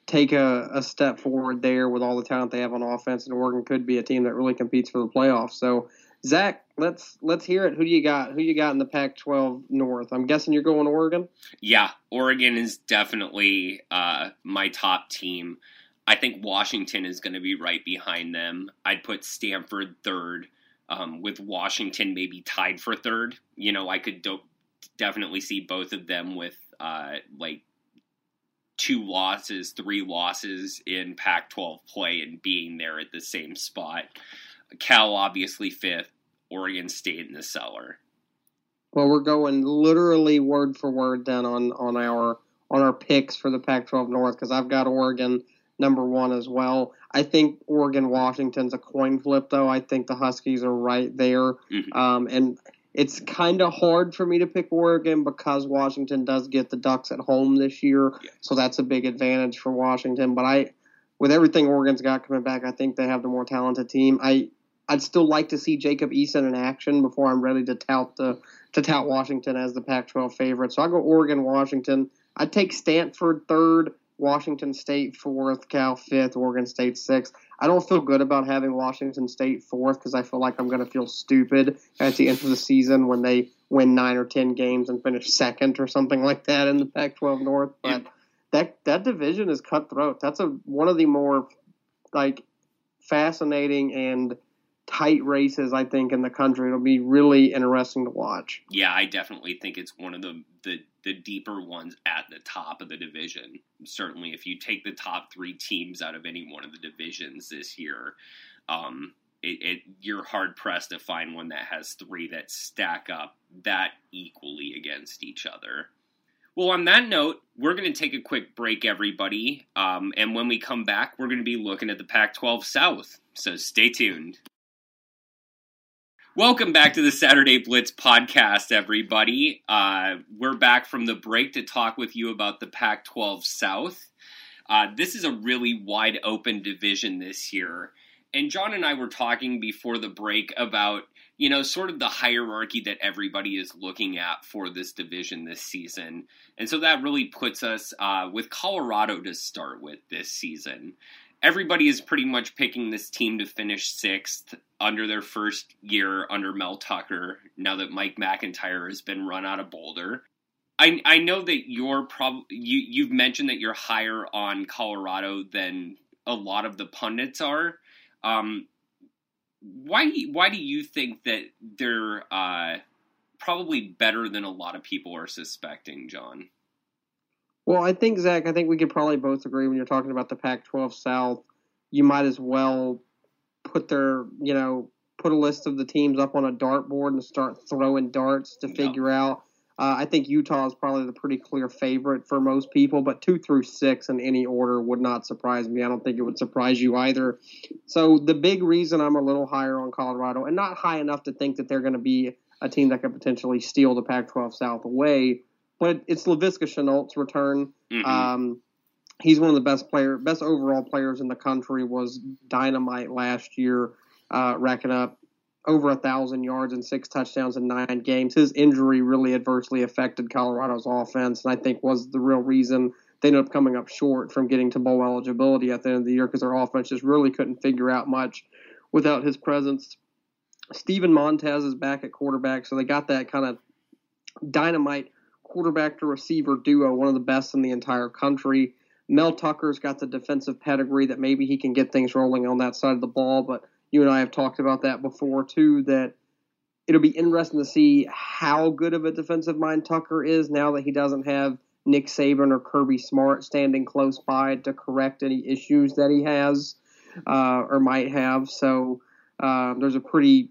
take a, a step forward there with all the talent they have on offense, and Oregon could be a team that really competes for the playoffs. So, Zach, let's let's hear it. Who do you got? Who you got in the Pac-12 North? I'm guessing you're going Oregon. Yeah, Oregon is definitely uh, my top team. I think Washington is going to be right behind them. I'd put Stanford third, um, with Washington maybe tied for third. You know, I could do- definitely see both of them with uh, like two losses, three losses in Pac 12 play and being there at the same spot. Cal, obviously, fifth, Oregon State in the cellar. Well, we're going literally word for word then on on our on our picks for the Pac-12 North because I've got Oregon number one as well. I think Oregon Washington's a coin flip though. I think the Huskies are right there, Mhm. um, and it's kind of hard for me to pick Oregon because Washington does get the Ducks at home this year, so that's a big advantage for Washington. But I, with everything Oregon's got coming back, I think they have the more talented team. I I'd still like to see Jacob Eason in action before I'm ready to tout the to tout Washington as the Pac-12 favorite. So I go Oregon, Washington. I'd take Stanford third, Washington State fourth, Cal fifth, Oregon State sixth. I don't feel good about having Washington State fourth because I feel like I'm going to feel stupid at the end of the season when they win nine or ten games and finish second or something like that in the Pac-12 North. But that that division is cutthroat. That's a one of the more like fascinating and tight races I think in the country. It'll be really interesting to watch. Yeah, I definitely think it's one of the the, the deeper ones at the top of the division. Certainly, if you take the top three teams out of any one of the divisions this year, um, it, it, you're hard pressed to find one that has three that stack up that equally against each other. Well, on that note, we're going to take a quick break, everybody. Um, and when we come back, we're going to be looking at the Pac 12 South. So stay tuned. Welcome back to the Saturday Blitz podcast, everybody. Uh, we're back from the break to talk with you about the Pac 12 South. Uh, this is a really wide open division this year. And John and I were talking before the break about you know, sort of the hierarchy that everybody is looking at for this division this season. And so that really puts us uh, with Colorado to start with this season. Everybody is pretty much picking this team to finish sixth under their first year under Mel Tucker, now that Mike McIntyre has been run out of Boulder. I, I know that you're prob- you you've mentioned that you're higher on Colorado than a lot of the pundits are. Um, why why do you think that they're uh, probably better than a lot of people are suspecting, John? Well, I think Zach, I think we could probably both agree when you're talking about the Pac-12 South, you might as well put their you know put a list of the teams up on a dartboard and start throwing darts to figure out uh, I think Utah is probably the pretty clear favorite for most people, but two through six in any order would not surprise me. I don't think it would surprise you either. So the big reason I'm a little higher on Colorado, and not high enough to think that they're going to be a team that could potentially steal the Pac-12 South away, but it's Laviska Shenault's return. Mm-hmm. Um, he's one of the best player, best overall players in the country. Was dynamite last year, uh, racking up over a thousand yards and six touchdowns in nine games. His injury really adversely affected Colorado's offense, and I think was the real reason they ended up coming up short from getting to bowl eligibility at the end of the year because their offense just really couldn't figure out much without his presence. Steven Montez is back at quarterback, so they got that kind of dynamite quarterback to receiver duo, one of the best in the entire country. Mel Tucker's got the defensive pedigree that maybe he can get things rolling on that side of the ball, but you and I have talked about that before too. That it'll be interesting to see how good of a defensive mind Tucker is now that he doesn't have Nick Saban or Kirby Smart standing close by to correct any issues that he has uh, or might have. So uh, there's a pretty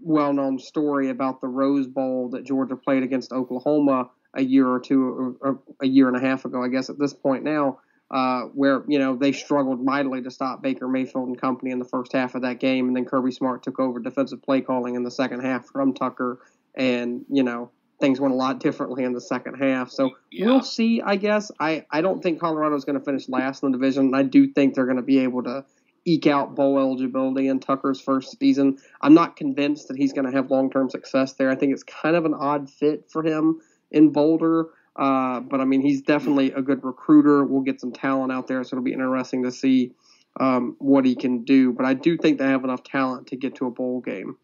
well-known story about the Rose Bowl that Georgia played against Oklahoma a year or two, or a year and a half ago, I guess at this point now, uh, where you know they struggled mightily to stop Baker Mayfield and company in the first half of that game, and then Kirby Smart took over defensive play calling in the second half from Tucker, and you know things went a lot differently in the second half. So yeah. we'll see. I guess I I don't think Colorado is going to finish last in the division. I do think they're going to be able to eke out bowl eligibility in Tucker's first season. I'm not convinced that he's going to have long term success there. I think it's kind of an odd fit for him in Boulder. Uh, but I mean, he's definitely a good recruiter. We'll get some talent out there, so it'll be interesting to see um, what he can do. But I do think they have enough talent to get to a bowl game.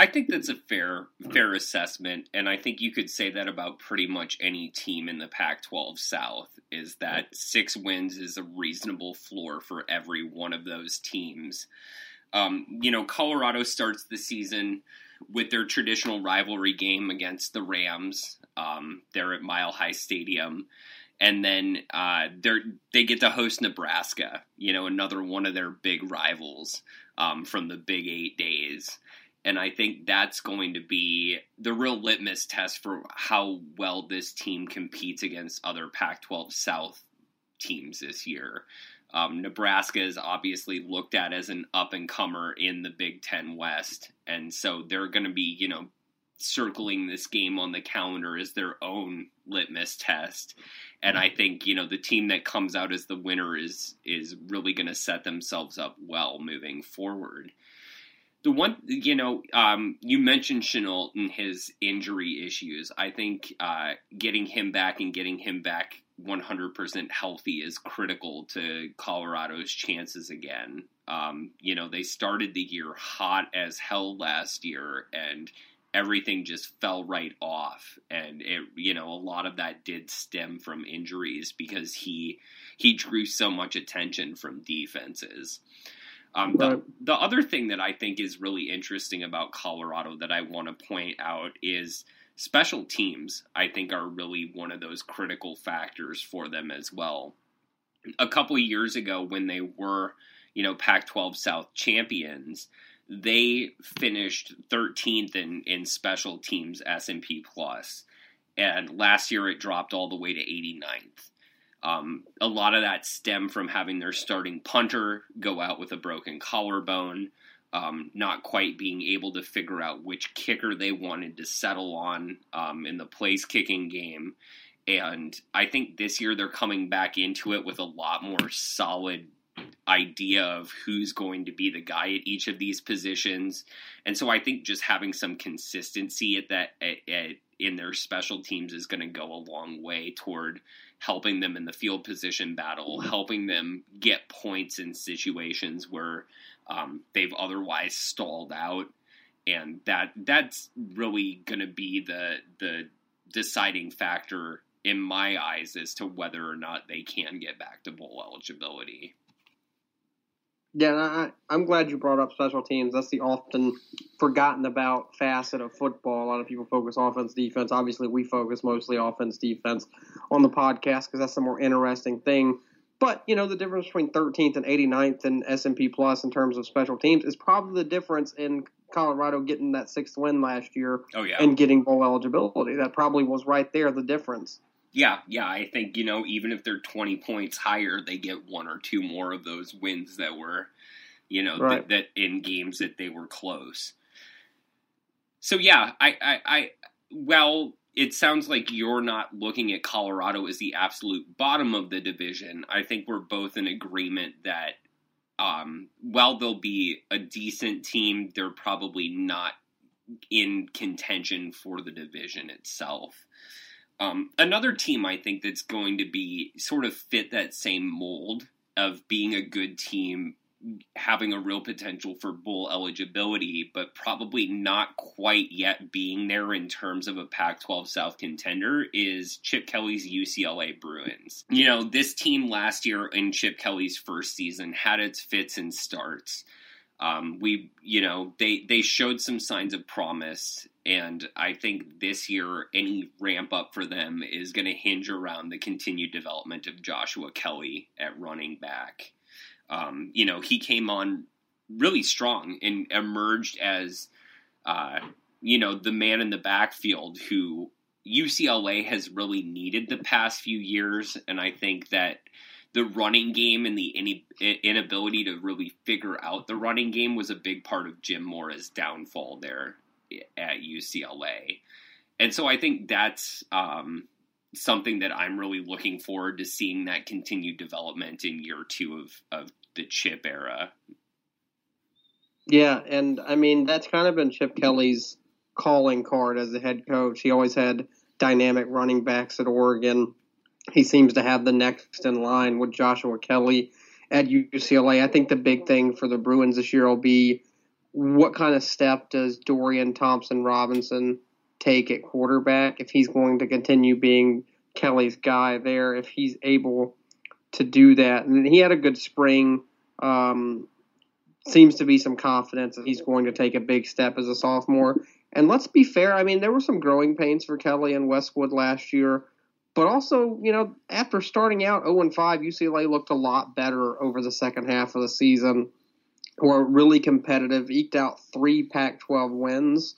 I think that's a fair fair assessment, and I think you could say that about pretty much any team in the Pac-12 South. Is that six wins is a reasonable floor for every one of those teams. Um, you know, Colorado starts the season with their traditional rivalry game against the Rams. Um, they're at Mile High Stadium, and then uh, they get to host Nebraska. You know, another one of their big rivals um, from the Big Eight days. And I think that's going to be the real litmus test for how well this team competes against other Pac 12 South teams this year. Um, Nebraska is obviously looked at as an up and comer in the Big Ten West, and so they're going to be, you know, circling this game on the calendar as their own litmus test. And I think you know the team that comes out as the winner is is really going to set themselves up well moving forward. The one, you know, um, you mentioned Shenault and his injury issues. I think uh, getting him back and getting him back 100% healthy is critical to Colorado's chances again. Um, you know, they started the year hot as hell last year and everything just fell right off and it you know a lot of that did stem from injuries because he he drew so much attention from defenses um, the, right. the other thing that I think is really interesting about Colorado that I want to point out is special teams, I think, are really one of those critical factors for them as well. A couple of years ago, when they were, you know, Pac 12 South champions, they finished 13th in, in special teams S&P plus, and last year it dropped all the way to 89th. Um, a lot of that stem from having their starting punter go out with a broken collarbone, um, not quite being able to figure out which kicker they wanted to settle on um, in the place kicking game. And I think this year they're coming back into it with a lot more solid idea of who's going to be the guy at each of these positions. And so I think just having some consistency at that at, at, in their special teams is going to go a long way toward helping them in the field position battle, helping them get points in situations where um, they've otherwise stalled out, and that that's really going to be the the deciding factor in my eyes as to whether or not they can get back to bowl eligibility. Yeah, I, I'm glad you brought up special teams. That's the often forgotten about facet of football. A lot of people focus offense, defense. Obviously, we focus mostly offense, defense on the podcast because that's the more interesting thing. But you know, the difference between 13th and 89th and S&P Plus in terms of special teams is probably the difference in Colorado getting that sixth win last year oh, yeah. and getting bowl eligibility. That probably was right there the difference. Yeah, yeah, I think you know even if they're twenty points higher, they get one or two more of those wins that were, you know, right. that, that in games that they were close. So yeah, I, I, I, well, it sounds like you're not looking at Colorado as the absolute bottom of the division. I think we're both in agreement that um, while they'll be a decent team, they're probably not in contention for the division itself. Um, another team I think that's going to be sort of fit that same mold of being a good team, having a real potential for bowl eligibility, but probably not quite yet being there in terms of a Pac 12 South contender is Chip Kelly's UCLA Bruins. You know, this team last year in Chip Kelly's first season had its fits and starts. Um, we, you know, they they showed some signs of promise, and I think this year any ramp up for them is going to hinge around the continued development of Joshua Kelly at running back. Um, you know, he came on really strong and emerged as, uh, you know, the man in the backfield who UCLA has really needed the past few years, and I think that the running game and the inability to really figure out the running game was a big part of Jim Mora's downfall there at UCLA. And so I think that's um, something that I'm really looking forward to seeing that continued development in year two of, of the Chip era. Yeah, and I mean, that's kind of been Chip Kelly's calling card as the head coach. He always had dynamic running backs at Oregon he seems to have the next in line with Joshua Kelly at UCLA. I think the big thing for the Bruins this year will be what kind of step does Dorian Thompson Robinson take at quarterback if he's going to continue being Kelly's guy there, if he's able to do that. And he had a good spring. Um, seems to be some confidence that he's going to take a big step as a sophomore. And let's be fair, I mean, there were some growing pains for Kelly and Westwood last year. But also, you know, after starting out 0 5, UCLA looked a lot better over the second half of the season. Were really competitive, eked out three Pac 12 wins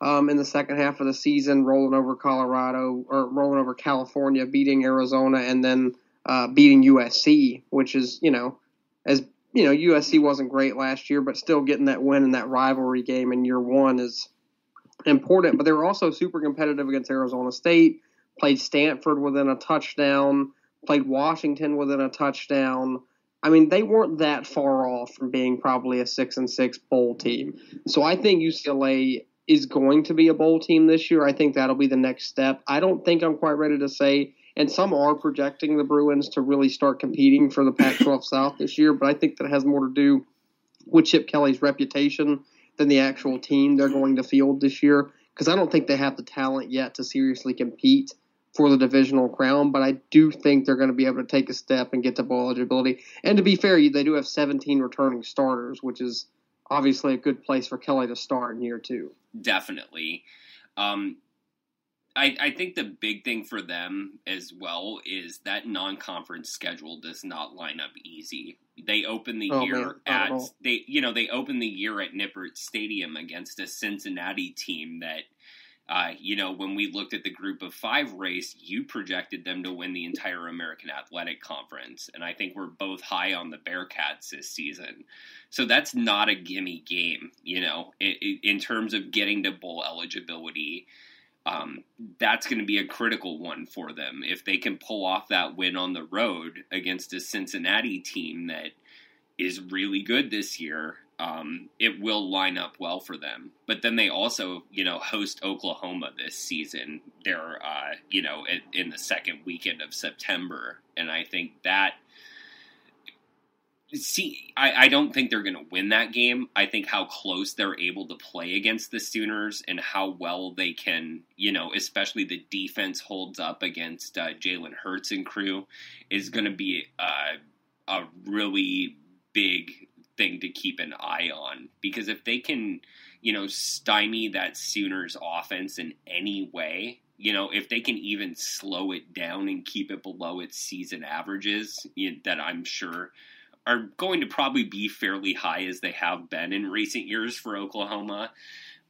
um, in the second half of the season, rolling over Colorado or rolling over California, beating Arizona, and then uh, beating USC, which is, you know, as you know, USC wasn't great last year, but still getting that win in that rivalry game in year one is important. But they were also super competitive against Arizona State played Stanford within a touchdown, played Washington within a touchdown. I mean, they weren't that far off from being probably a six and six bowl team. So I think UCLA is going to be a bowl team this year. I think that'll be the next step. I don't think I'm quite ready to say, and some are projecting the Bruins to really start competing for the Pac 12 South this year, but I think that has more to do with Chip Kelly's reputation than the actual team they're going to field this year. Because I don't think they have the talent yet to seriously compete for the divisional crown, but I do think they're going to be able to take a step and get to bowl eligibility. And to be fair, they do have 17 returning starters, which is obviously a good place for Kelly to start in year two. Definitely. Um, I, I think the big thing for them as well is that non-conference schedule does not line up easy. They open the oh, year man, at they you know they open the year at Nippert Stadium against a Cincinnati team that uh, you know, when we looked at the group of five race, you projected them to win the entire American Athletic Conference. And I think we're both high on the Bearcats this season. So that's not a gimme game, you know, in, in terms of getting to bowl eligibility. Um, that's going to be a critical one for them. If they can pull off that win on the road against a Cincinnati team that is really good this year, um, it will line up well for them. But then they also, you know, host Oklahoma this season. They're, uh, you know, in, in the second weekend of September, and I think that. See, I, I don't think they're going to win that game. I think how close they're able to play against the Sooners and how well they can, you know, especially the defense holds up against uh, Jalen Hurts and crew is going to be uh, a really big thing to keep an eye on because if they can, you know, stymie that Sooners offense in any way, you know, if they can even slow it down and keep it below its season averages, you know, that I'm sure are going to probably be fairly high as they have been in recent years for Oklahoma.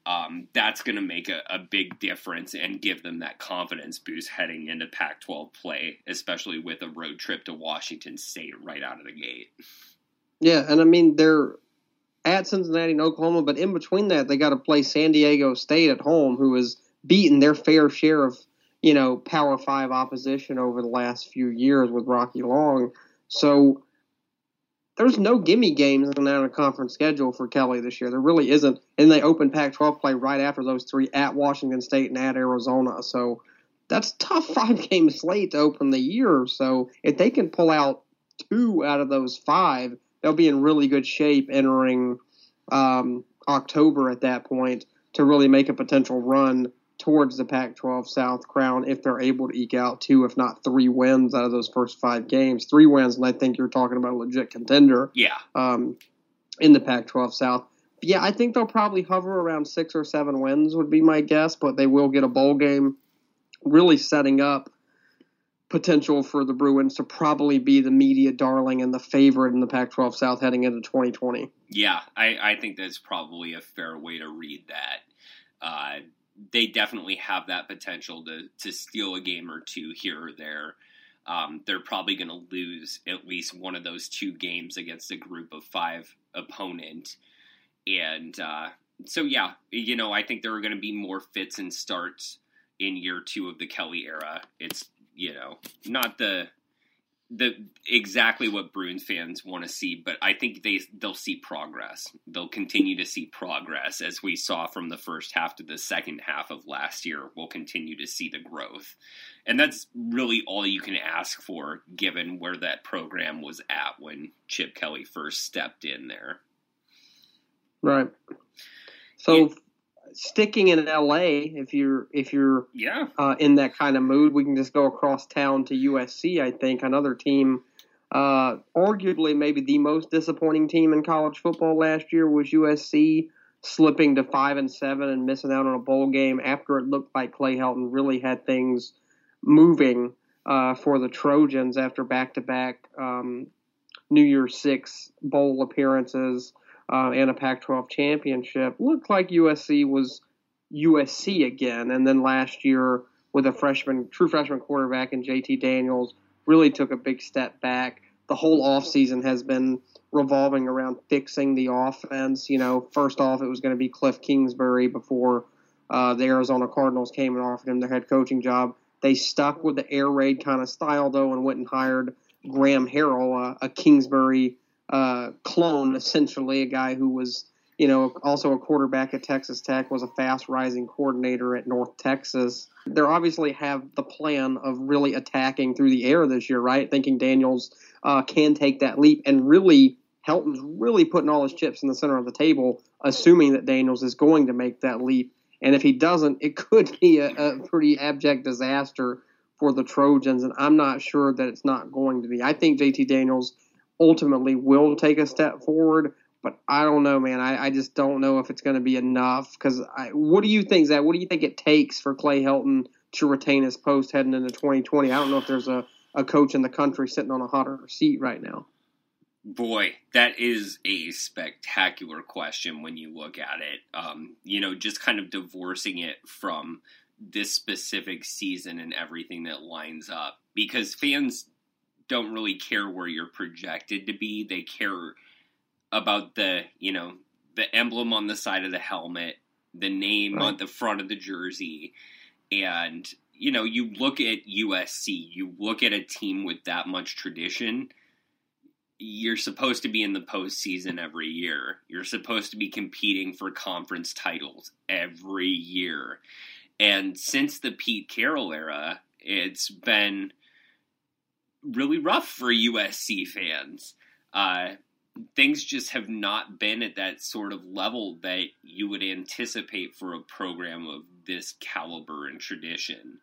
Um, that's going to make a, a, big difference and give them that confidence boost heading into Pac 12 play, especially with a road trip to Washington State right out of the gate. Yeah, and I mean they're at Cincinnati and Oklahoma, but in between that they got to play San Diego State at home, who has beaten their fair share of you know Power Five opposition over the last few years with Rocky Long. So there's no gimme games on in the conference schedule for Kelly this year. There really isn't. And they open Pac-12 play right after those three at Washington State and at Arizona. So that's tough five game slate to open the year. So if they can pull out two out of those five, they'll be in really good shape entering um, October at that point to really make a potential run towards the Pac-12 South crown if they're able to eke out two, if not three wins out of those first five games. Three wins, and I think you're talking about a legit contender. Yeah. Um, in the Pac-12 South. Yeah, I think they'll probably hover around six or seven wins would be my guess, but they will get a bowl game, really setting up potential for the Bruins to probably be the media darling and the favorite in the Pac 12 South heading into 2020. Yeah, I, I, think that's probably a fair way to read that. Uh, they definitely have that potential to, to steal a game or two here or there. Um, they're probably going to lose at least one of those two games against a group of five opponent. And uh, so, yeah, you know, I think there are going to be more fits and starts in year two of the Kelly era. It's you know, not the the exactly what Bruins fans want to see, but I think they they'll see progress. They'll continue to see progress as we saw from the first half to the second half of last year. We'll continue to see the growth. And that's really all you can ask for given where that program was at when Chip Kelly first stepped in there. Right. So sticking in LA, if you're if you're yeah uh, in that kind of mood, we can just go across town to USC. I think another team, uh, arguably maybe the most disappointing team in college football last year was USC, slipping to five and seven and missing out on a bowl game after it looked like Clay Helton really had things moving uh, for the Trojans after back to back New Year's Six bowl appearances uh, and a Pac-12 championship, looked like USC was USC again. And then last year, with a freshman, true freshman quarterback in JT Daniels, really took a big step back. The whole offseason has been revolving around fixing the offense. You know, first off, it was going to be Cliff Kingsbury before uh, the Arizona Cardinals came and offered him their head coaching job. They stuck with the air raid kind of style, though, and went and hired Graham Harrell, a Kingsbury uh, clone, essentially, a guy who was you know, also a quarterback at Texas Tech, was a fast rising coordinator at North Texas. They obviously have the plan of really attacking through the air this year, right? Thinking Daniels uh, can take that leap and really Helton's really putting all his chips in the center of the table, assuming that Daniels is going to make that leap. And if he doesn't, it could be a, a pretty abject disaster for the Trojans. And I'm not sure that it's not going to be. I think JT Daniels ultimately will take a step forward. But I don't know, man. I, I just don't know if it's going to be enough. Because what do you think, Zach? What do you think it takes for Clay Helton to retain his post heading into 2020? I don't know if there's a, a coach in the country sitting on a hotter seat right now. Boy, that is a spectacular question when you look at it. Um, you know, just kind of divorcing it from this specific season and everything that lines up because fans don't really care where you're projected to be. They care about the you know the emblem on the side of the helmet, the name right. on the front of the jersey, and you know you look at USC, you look at a team with that much tradition. You're supposed to be in the postseason every year. You're supposed to be competing for conference titles every year. And since the Pete Carroll era, it's been really rough for USC fans. Uh, things just have not been at that sort of level that you would anticipate for a program of this caliber and tradition.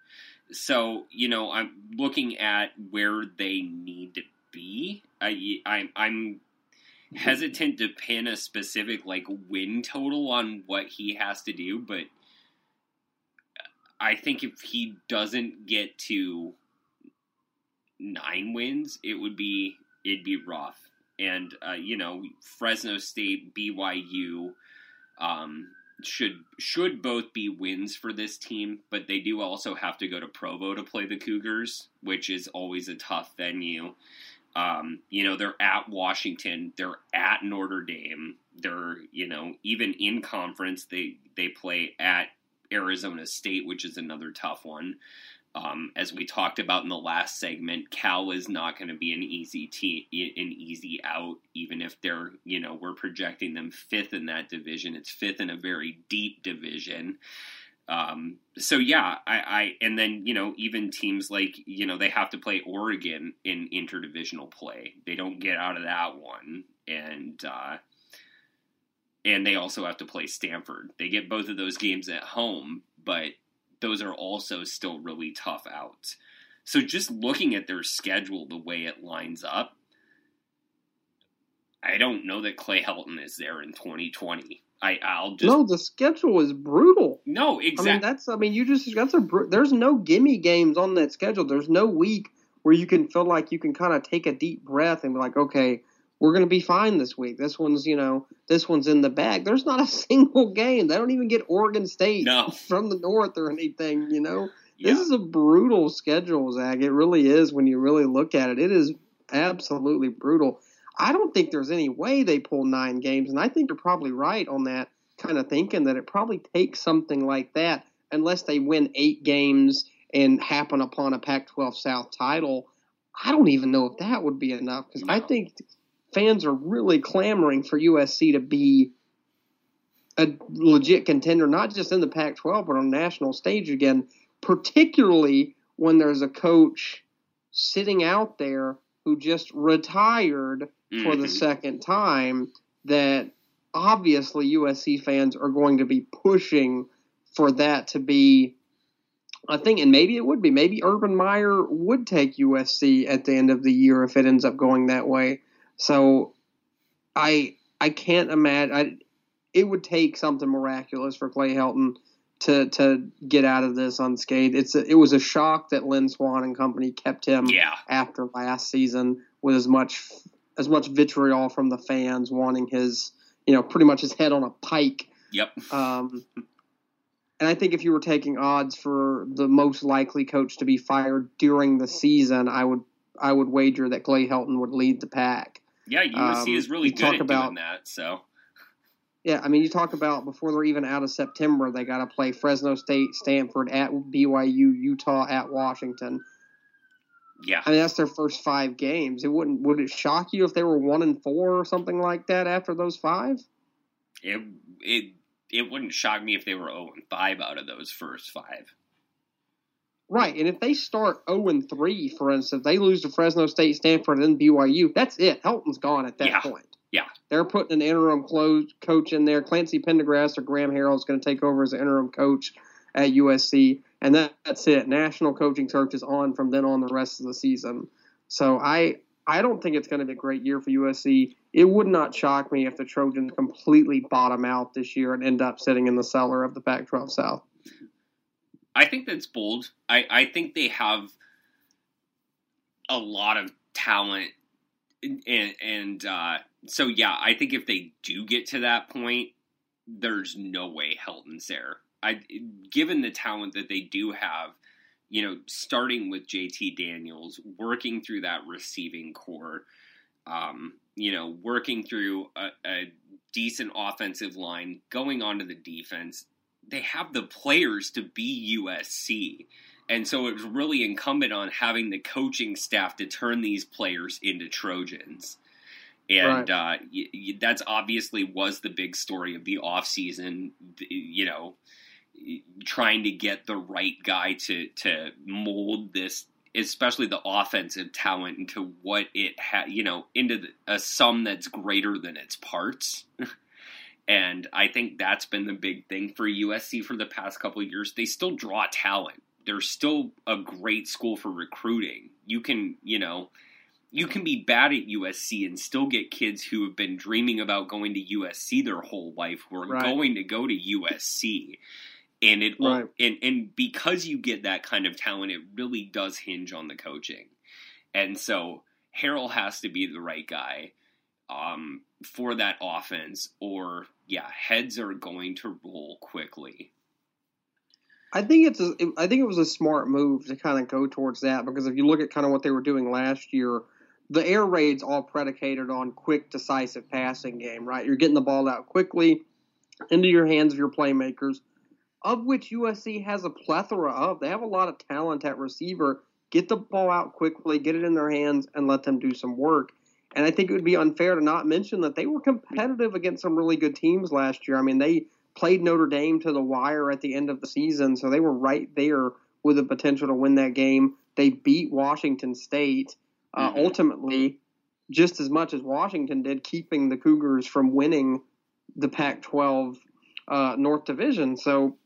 So, you know, I'm looking at where they need to be. I, I I'm hesitant to pin a specific like win total on what he has to do, but I think if he doesn't get to nine wins, it would be it'd be rough and uh, you know Fresno State, BYU um, should should both be wins for this team, but they do also have to go to Provo to play the Cougars, which is always a tough venue. Um, you know they're at Washington, they're at Notre Dame, they're you know even in conference they they play at Arizona State, which is another tough one. Um, as we talked about in the last segment, Cal is not going to be an easy team, an easy out. Even if they're, you know, we're projecting them fifth in that division. It's fifth in a very deep division. Um, so yeah, I, I, and then you know even teams like you know they have to play Oregon in interdivisional play. They don't get out of that one, and uh, and they also have to play Stanford. They get both of those games at home, but those are also still really tough outs. So just looking at their schedule the way it lines up, I don't know that Clay Helton is there in 2020. I I'll just no. The schedule is brutal. No, exactly. I mean that's. I mean you just that's a. There's no gimme games on that schedule. There's no week where you can feel like you can kind of take a deep breath and be like, okay, we're going to be fine this week. This one's, you know, this one's in the bag. There's not a single game. They don't even get Oregon State no. from the north or anything, you know. Yeah. This is a brutal schedule, Zach. It really is when you really look at it. It is absolutely brutal. I don't think there's any way they pull nine games, and I think you're probably right on that kind of thinking that it probably takes something like that unless they win eight games and happen upon a Pac 12 South title. I don't even know if that would be enough because no. I think fans are really clamoring for USC to be a legit contender, not just in the Pac 12, but on national stage again, particularly when there's a coach sitting out there who just retired mm-hmm. for the mm-hmm. second time that obviously USC fans are going to be pushing for that to be a thing. And maybe it would be. Maybe Urban Meyer would take USC at the end of the year if it ends up going that way. So I I can't imagine. I, it would take something miraculous for Clay Helton to to get out of this unscathed. It's a, it was a shock that Lynn Swann and company kept him yeah. after last season with as much as much vitriol from the fans wanting his you know pretty much his head on a pike. Yep. Um, and I think if you were taking odds for the most likely coach to be fired during the season, I would I would wager that Clay Helton would lead the pack. Yeah, USC um, is really good at about, doing that. So. Yeah, I mean, you talk about before they're even out of September, they got to play Fresno State, Stanford, at BYU, Utah, at Washington. Yeah, I mean that's their first five games. It wouldn't would it shock you if they were one and four or something like that after those five? It it it wouldn't shock me if they were zero and five out of those first five. Right, and if they start zero and three, for instance, they lose to Fresno State, Stanford, and BYU. That's it. Helton's gone at that Yeah. point. Yeah. They're putting an interim close, coach in there. Clancy Pendergast or Graham Harrell is going to take over as interim coach at USC, and that, that's it. National coaching search is on from then on the rest of the season. So I I don't think it's going to be a great year for USC. It would not shock me if the Trojans completely bottom out this year and end up sitting in the cellar of the Pac-12 South. I think that's bold. I, I think they have a lot of talent, and, and uh, so yeah, I think if they do get to that point, there's no way Helton's there. I given the talent that they do have, you know, starting with JT Daniels, working through that receiving corps, um, you know, working through a, a decent offensive line, going on to the defense, they have the players to be USC. And so it's really incumbent on having the coaching staff to turn these players into Trojans. And uh, y- y- that's obviously was the big story of the offseason, you know, trying to get the right guy to, to mold this, especially the offensive talent, into what it had, you know, into the, a sum that's greater than its parts. And I think that's been the big thing for USC for the past couple of years. They still draw talent. They're still a great school for recruiting. You can, you know, you can be bad at USC and still get kids who have been dreaming about going to USC their whole life who are Right. going to go to USC. And it Right. and and because you get that kind of talent, it really does hinge on the coaching. And so Harrell has to be the right guy um, for that offense, or yeah, heads are going to roll quickly. I think it's a, I think it was a smart move to kind of go towards that because if you look at kind of what they were doing last year, the air raids all predicated on quick, decisive passing game. Right, you're getting the ball out quickly into your hands of your playmakers, of which USC has a plethora of. They have a lot of talent at receiver. Get the ball out quickly, get it in their hands, and let them do some work. And I think it would be unfair to not mention that they were competitive against some really good teams last year. I mean, they played Notre Dame to the wire at the end of the season, so they were right there with the potential to win that game. They beat Washington State uh, Mhm. ultimately, just as much as Washington did, keeping the Cougars from winning the Pac-12 uh, North Division. So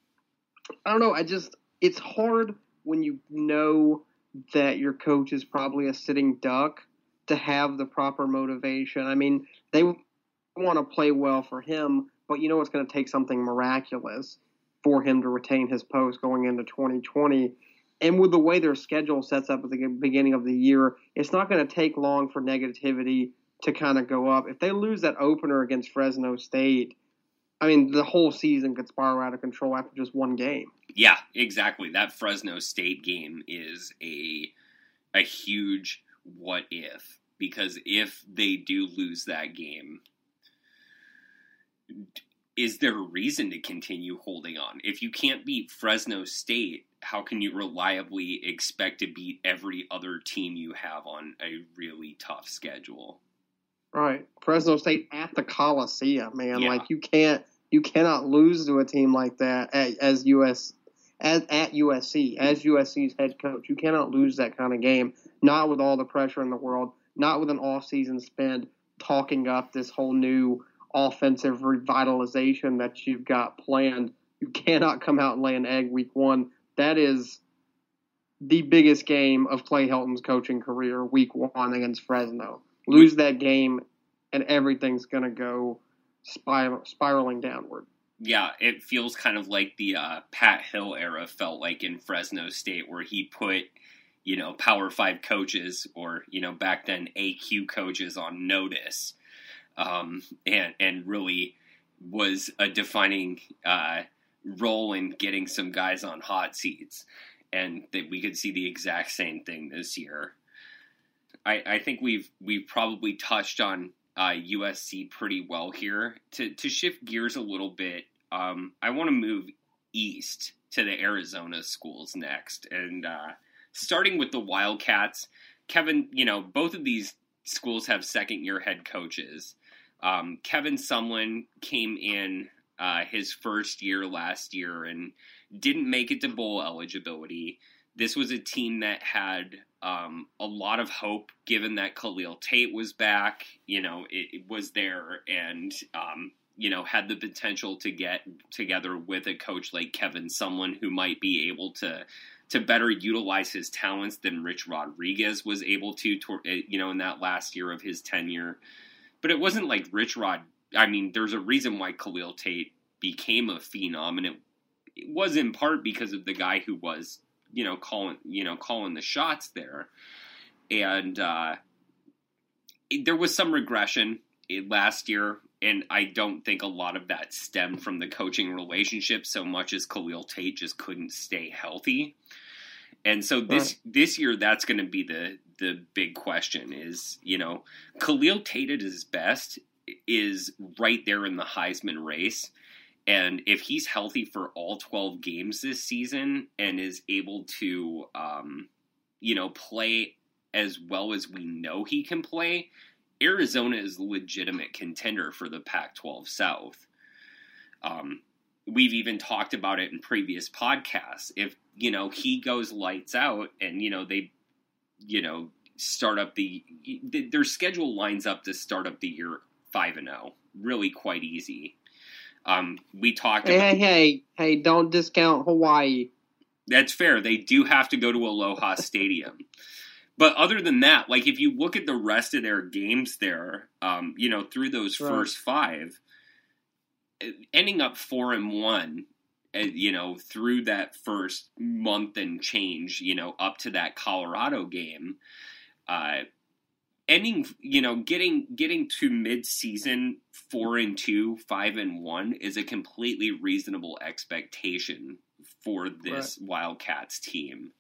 I don't know. I just it's hard when you know that your coach is probably a sitting duck to have the proper motivation. I mean, they want to play well for him, but you know it's going to take something miraculous for him to retain his post going into 2020. And with the way their schedule sets up at the beginning of the year, it's not going to take long for negativity to kind of go up. If they lose that opener against Fresno State, I mean, the whole season could spiral out of control after just one game. Yeah, exactly. That Fresno State game is a a huge what if because if they do lose that game, is there a reason to continue holding on? If you can't beat Fresno State, how can you reliably expect to beat every other team you have on a really tough schedule? Right. Fresno State at the Coliseum, man. Yeah. Like you can't you cannot lose to a team like that as, as US as at USC as USC's head coach. You cannot lose that kind of game. Not with all the pressure in the world. Not with an off season spend talking up this whole new offensive revitalization that you've got planned. You cannot come out and lay an egg week one. That is the biggest game of Clay Helton's coaching career, week one against Fresno. Lose that game, and everything's going to go spiral, spiraling downward. Yeah, it feels kind of like the uh, Pat Hill era felt like in Fresno State, where he put, you know, Power Five coaches or you know back then AQ coaches on notice, um, and and really was a defining uh, role in getting some guys on hot seats, and that we could see the exact same thing this year. I, I think we've we've probably touched on uh, USC pretty well here. To to shift gears a little bit, um, I want to move east to the Arizona schools next, and uh, starting with the Wildcats, Kevin, you know, both of these schools have second year head coaches. Um, Kevin Sumlin came in uh, his first year last year and didn't make it to bowl eligibility. This was a team that had um, a lot of hope given that Khalil Tate was back. You know, it, it was there and, um, you know, had the potential to get together with a coach like Kevin, someone who might be able to to better utilize his talents than Rich Rodriguez was able to, eh, you know, in that last year of his tenure. But it wasn't like Rich Rod. I mean, there's a reason why Khalil Tate became a phenom, and it, it was in part because of the guy who was, you know, calling, you know, calling the shots there, and uh, there was some regression last year. And I don't think a lot of that stemmed from the coaching relationship so much as Khalil Tate just couldn't stay healthy. And so this this year, that's going to be the the big question. Is you know Khalil Tate at his best is right there in the Heisman race, and if he's healthy for all twelve games this season and is able to, um, you know, play as well as we know he can play, Arizona is a legitimate contender for the Pac-12 South. Um, we've even talked about it in previous podcasts. If you know he goes lights out, and you know they, you know, start up the their schedule lines up to start up the year five and zero, oh. really quite easy. Um, we talked. Hey, about, hey, hey, hey! Don't discount Hawaii. That's fair. They do have to go to Aloha Stadium. But other than that, like if you look at the rest of their games there, um, you know, through those right. first five, ending up four and one, uh, you know, through that first month and change, you know, up to that Colorado game, uh, ending, you know, getting getting to mid-season four and two, five and one is a completely reasonable expectation for this right. Wildcats team.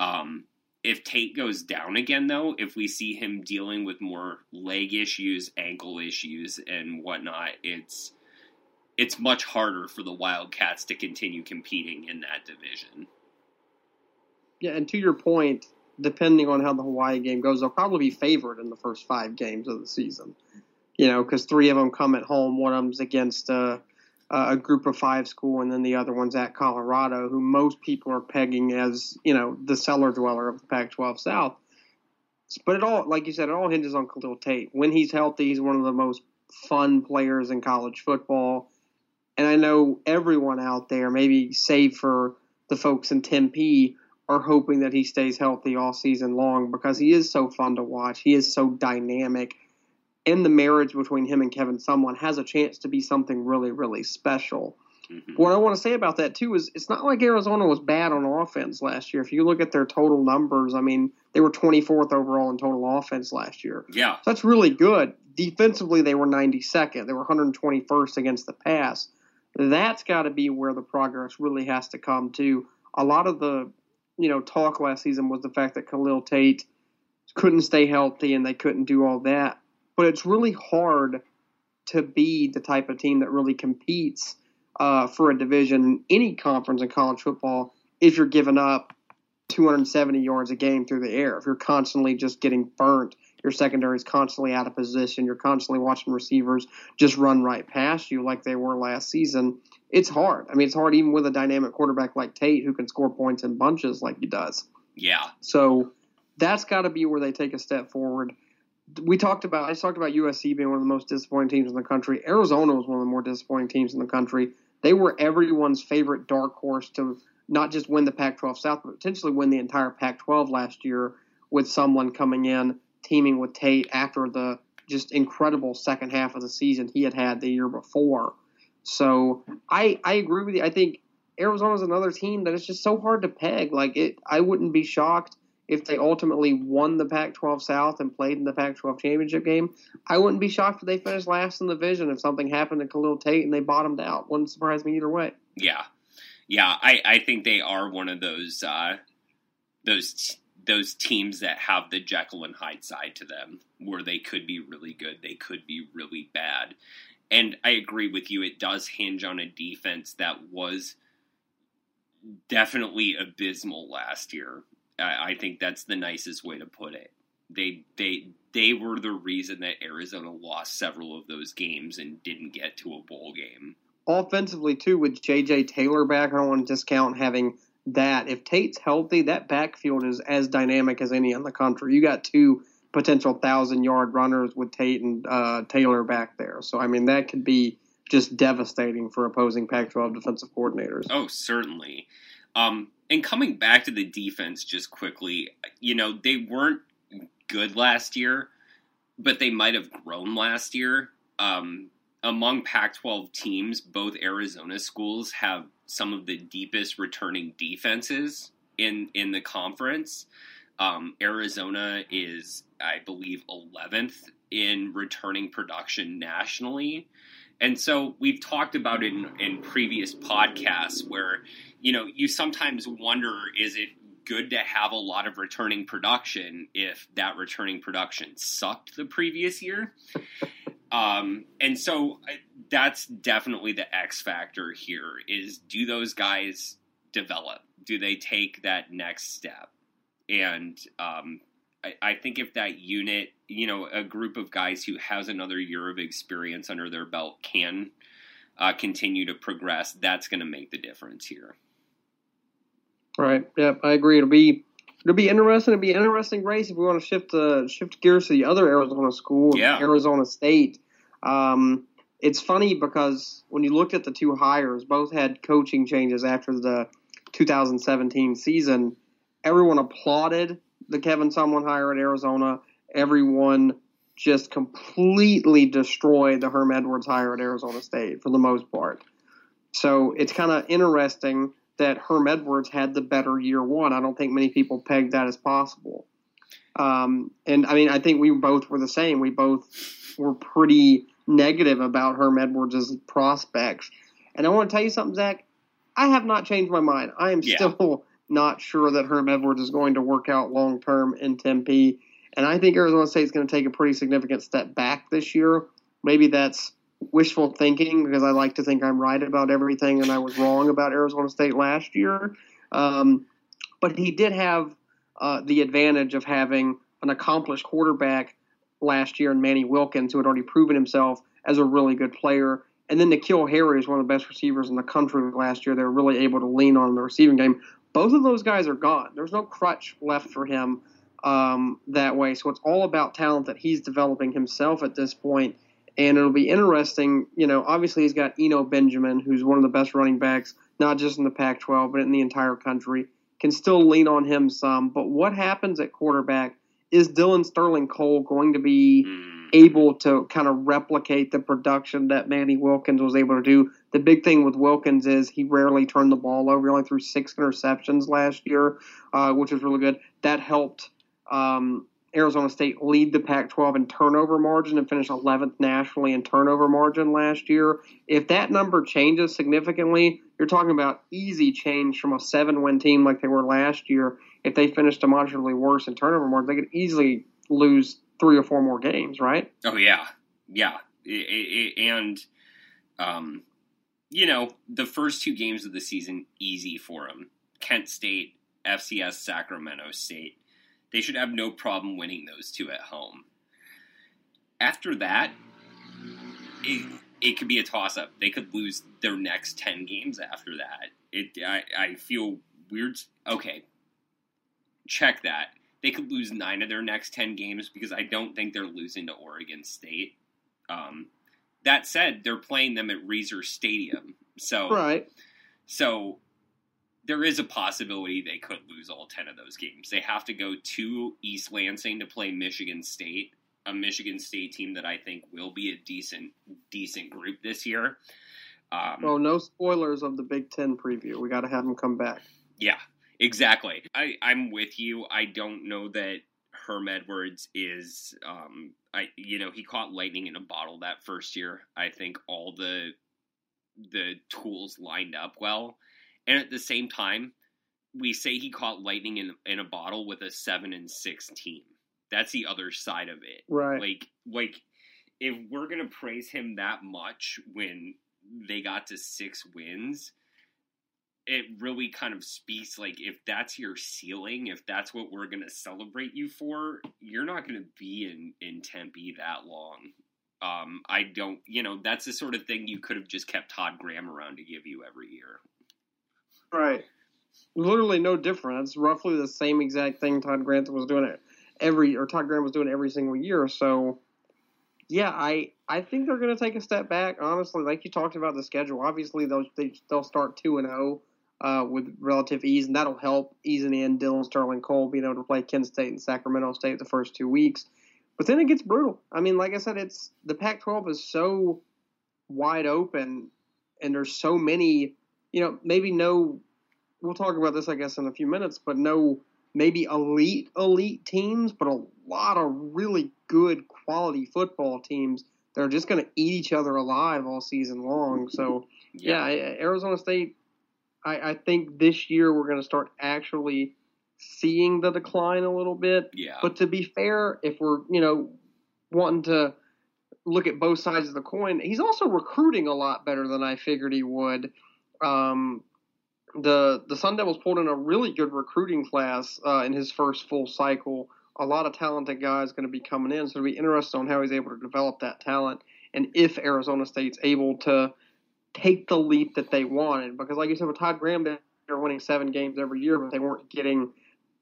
Um, if Tate goes down again, though, if we see him dealing with more leg issues, ankle issues, and whatnot, it's it's much harder for the Wildcats to continue competing in that division. Yeah, and to your point, depending on how the Hawaii game goes, they'll probably be favored in the first five games of the season. You know, because three of them come at home, one of them's against a, a group of five school, and then the other one's at Colorado, who most people are pegging as you know the cellar dweller of the Pac-12 South. But it all, like you said, it all hinges on Khalil Tate. When he's healthy, he's one of the most fun players in college football and I know everyone out there, maybe save for the folks in Tempe, are hoping that he stays healthy all season long because he is so fun to watch. He is so dynamic. And the marriage between him and Kevin Sumlin has a chance to be something really, really special. Mm-hmm. What I want to say about that too is it's not like Arizona was bad on offense last year. If you look at their total numbers, I mean, they were 24th overall in total offense last year. Yeah. So that's really good. Defensively, they were 92nd. They were 121st against the pass that's got to be where the progress really has to come to. A lot of the, you know, talk last season was the fact that Khalil Tate couldn't stay healthy and they couldn't do all that. But it's really hard to be the type of team that really competes uh, for a division in any conference in college football if you're giving up 270 yards a game through the air. If you're constantly just getting burnt your secondary is constantly out of position. You're constantly watching receivers just run right past you like they were last season. It's hard. I mean, it's hard even with a dynamic quarterback like Tate who can score points in bunches like he does. Yeah. So that's got to be where they take a step forward. We talked about I talked about USC being one of the most disappointing teams in the country. Arizona was one of the more disappointing teams in the country. They were everyone's favorite dark horse to not just win the Pac-12 South, but potentially win the entire Pac-12 last year with Sumlin coming in teaming with Tate after the just incredible second half of the season he had had the year before. So I I agree with you. I think Arizona's another team that is just so hard to peg. Like it, I wouldn't be shocked if they ultimately won the Pac-12 South and played in the Pac-12 championship game. I wouldn't be shocked if they finished last in the division if something happened to Khalil Tate and they bottomed out. Wouldn't surprise me either way. Yeah, yeah. I I think they are one of those uh, those those teams that have the Jekyll and Hyde side to them, where they could be really good, they could be really bad. And I agree with you, it does hinge on a defense that was definitely abysmal last year. I, I think that's the nicest way to put it. They they they were the reason that Arizona lost several of those games and didn't get to a bowl game. Offensively too, with JJ Taylor back, I don't want to discount having that. If Tate's healthy, that backfield is as dynamic as any in the country. You got two potential thousand yard runners with Tate and uh, Taylor back there. So I mean that could be just devastating for opposing Pac-12 defensive coordinators. Oh, certainly. Um, and coming back to the defense just quickly, you know, they weren't good last year, but they might have grown last year. Um, among Pac 12 teams, both Arizona schools have some of the deepest returning defenses in, in the conference. Um, Arizona is, I believe, 11th in returning production nationally. And so we've talked about it in, in previous podcasts where, you know, you sometimes wonder is it good to have a lot of returning production if that returning production sucked the previous year? um, and so I, that's definitely the X factor here is do those guys develop? Do they take that next step? And um, I, I think if that unit, you know, a group of guys who has another year of experience under their belt can uh, continue to progress, that's going to make the difference here. Right. Yep. I agree. It'll be it'll be interesting. It'll be an interesting race if we want to shift uh, shift gears to the other Arizona school, yeah. Arizona State. Um, it's funny because when you looked at the two hires, both had coaching changes after the 2017 season. Everyone applauded the Kevin Sumlin hire at Arizona. Everyone just completely destroyed the Herm Edwards hire at Arizona State for the most part. So it's kind of interesting that Herm Edwards had the better year one. I don't think many people pegged that as possible. Um, and I mean, I think we both were the same. We both were pretty negative about Herm Edwards' prospects. And I want to tell you something, Zach. I have not changed my mind. I am Yeah. still not sure that Herm Edwards is going to work out long term in Tempe. And I think Arizona State is going to take a pretty significant step back this year. Maybe that's wishful thinking because I like to think I'm right about everything and I was wrong about Arizona State last year. Um, but he did have uh, the advantage of having an accomplished quarterback last year in Manny Wilkins, who had already proven himself as a really good player. And then N'Keal Harry is one of the best receivers in the country last year. They were really able to lean on the receiving game. Both of those guys are gone. There's no crutch left for him um, that way. So it's all about talent that he's developing himself at this point. And it'll be interesting. You know, obviously he's got Eno Benjamin, who's one of the best running backs, not just in the Pac 12, but in the entire country. Can still lean on him some. But what happens at quarterback? Is Dylan Sterling Cole going to be Mm. able to kind of replicate the production that Manny Wilkins was able to do. The big thing with Wilkins is he rarely turned the ball over. He only threw six interceptions last year, uh, which was really good. That helped um, Arizona State lead the Pac 12 in turnover margin and finish 11th nationally in turnover margin last year. If that number changes significantly, you're talking about easy change from a seven win team like they were last year. If they finished demonstrably worse in turnover margin, they could easily lose three or four more games, right? Oh yeah, yeah, I- I- I- and um, you know the first two games of the season easy for them. Kent State, FCS Sacramento State. They should have no problem winning those two at home. After that, it, it could be a toss up. They could lose their next ten games after that. It I, I feel weird. Okay, check that they could lose nine of their next 10 games because I don't think they're losing to Oregon State. Um, that said, they're playing them at Reser Stadium. So, Right. so there is a possibility they could lose all 10 of those games. They have to go to East Lansing to play Michigan State, a Michigan State team that I think will be a decent, decent group this year. Um, Well, no spoilers of the Big Ten preview. We got to have them come back. Yeah, exactly. I, I'm with you. I don't know that Herm Edwards is um I you know, he caught lightning in a bottle that first year. I think all the the tools lined up well. And at the same time, we say he caught lightning in in a bottle with a 7 and 6 team. That's the other side of it. Right. Like like if we're going to praise him that much when they got to 6 wins, it really kind of speaks like if that's your ceiling, if that's what we're going to celebrate you for, you're not going to be in in Tempe that long. Um, I don't, you know, that's the sort of thing you could have just kept Todd Graham around to give you every year. Right. Literally no different. It's roughly the same exact thing Todd Graham was doing it every, or Todd Graham was doing every single year. So, yeah, I I think they're going to take a step back. Honestly, like you talked about the schedule. Obviously, they'll they, they'll start two and zero uh, with relative ease, and that'll help easing in Dylan Sterling Cole being able to play Kent State and Sacramento State the first two weeks. But then it gets brutal. I mean, like I said, it's the Pac-12 is so wide open, and there's so many. You know, maybe no. We'll talk about this, I guess, in a few minutes, but no, maybe elite elite teams, but a lot of really good quality football teams that are just going to eat each other alive all season long. So, yeah, yeah Arizona State I, I think this year we're going to start actually seeing the decline a little bit. Yeah. But to be fair, if we're you know wanting to look at both sides of the coin, he's also recruiting a lot better than I figured he would. Um, the the Sun Devils pulled in a really good recruiting class uh, in his first full cycle. A lot of talented guys going to be coming in, so it'll be interesting on how he's able to develop that talent and if Arizona State's able to take the leap that they wanted. Because, like you said, with Todd Graham, they're winning seven games every year, but they weren't getting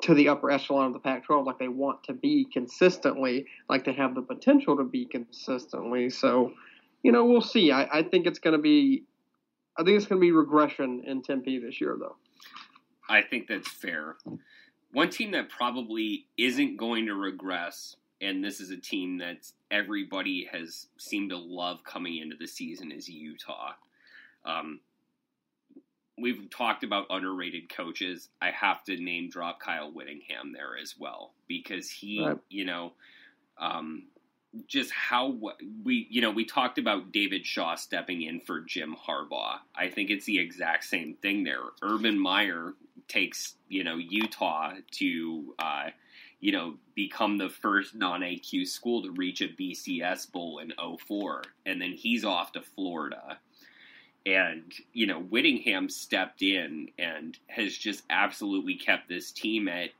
to the upper echelon of the Pac 12 like they want to be consistently, like they have the potential to be consistently. So, you know, we'll see. I, I think it's going to be. I think it's going to be regression in Tempe this year, though. I think that's fair. One team that probably isn't going to regress, and this is a team that everybody has seemed to love coming into the season, is Utah. Um, we've talked about underrated coaches. I have to name drop Kyle Whittingham there as well because he, right. you know, um, just how we, you know, we talked about David Shaw stepping in for Jim Harbaugh. I think it's the exact same thing there. Urban Meyer takes, you know, Utah to, uh, you know, become the first non AQ school to reach a BCS bowl in 04. And then he's off to Florida and you know Whittingham stepped in and has just absolutely kept this team at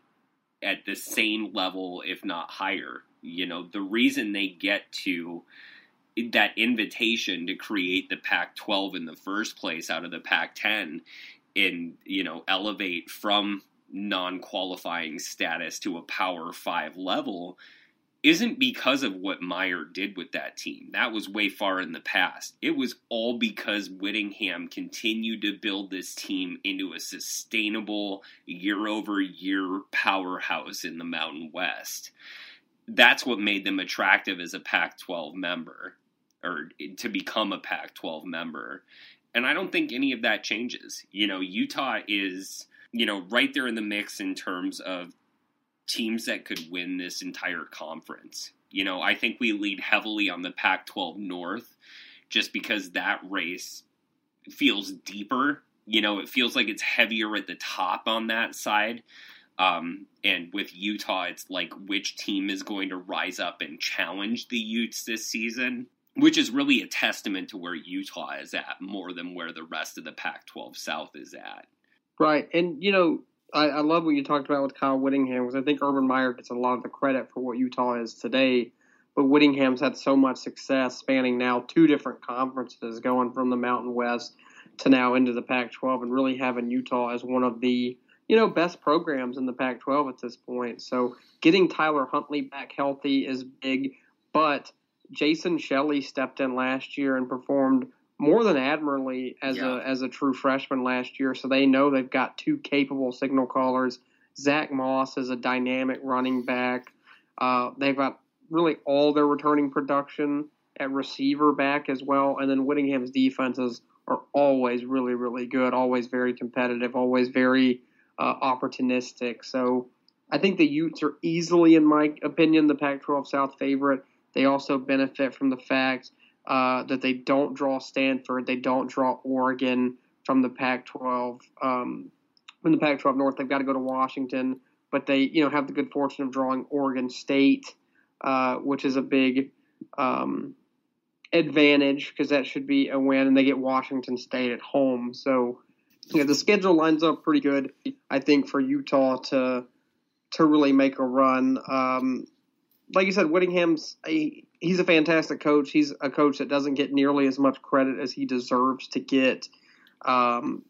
at the same level if not higher you know the reason they get to that invitation to create the Pac-12 in the first place out of the Pac-10 and you know elevate from non-qualifying status to a power 5 level isn't because of what Meyer did with that team. That was way far in the past. It was all because Whittingham continued to build this team into a sustainable year over year powerhouse in the Mountain West. That's what made them attractive as a Pac 12 member or to become a Pac 12 member. And I don't think any of that changes. You know, Utah is, you know, right there in the mix in terms of teams that could win this entire conference. You know, I think we lead heavily on the Pac 12 North just because that race feels deeper. You know, it feels like it's heavier at the top on that side. Um, and with Utah, it's like which team is going to rise up and challenge the Utes this season, which is really a testament to where Utah is at more than where the rest of the Pac 12 South is at. Right. And, you know, I, I love what you talked about with Kyle Whittingham because I think Urban Meyer gets a lot of the credit for what Utah is today. But Whittingham's had so much success spanning now two different conferences, going from the Mountain West to now into the Pac-12, and really having Utah as one of the you know best programs in the Pac-12 at this point. So getting Tyler Huntley back healthy is big, but Jason Shelley stepped in last year and performed more than admirably as yeah. a as a true freshman last year. So they know they've got two capable signal callers. Zach Moss is a dynamic running back. Uh, they've got really all their returning production at receiver back as well, and then Whittingham's defenses are always really really good, always very competitive, always very uh, opportunistic. So I think the Utes are easily, in my opinion, the Pac-12 South favorite. They also benefit from the fact uh, that they don't draw Stanford, they don't draw Oregon from the Pac-12. Um, from the Pac-12 North, they've got to go to Washington, but they you know have the good fortune of drawing Oregon State, uh, which is a big um, advantage because that should be a win, and they get Washington State at home. So yeah, the schedule lines up pretty good. I think for Utah to to really make a run. Um, like you said, Whittingham's a, he's a fantastic coach. He's a coach that doesn't get nearly as much credit as he deserves to get. Um,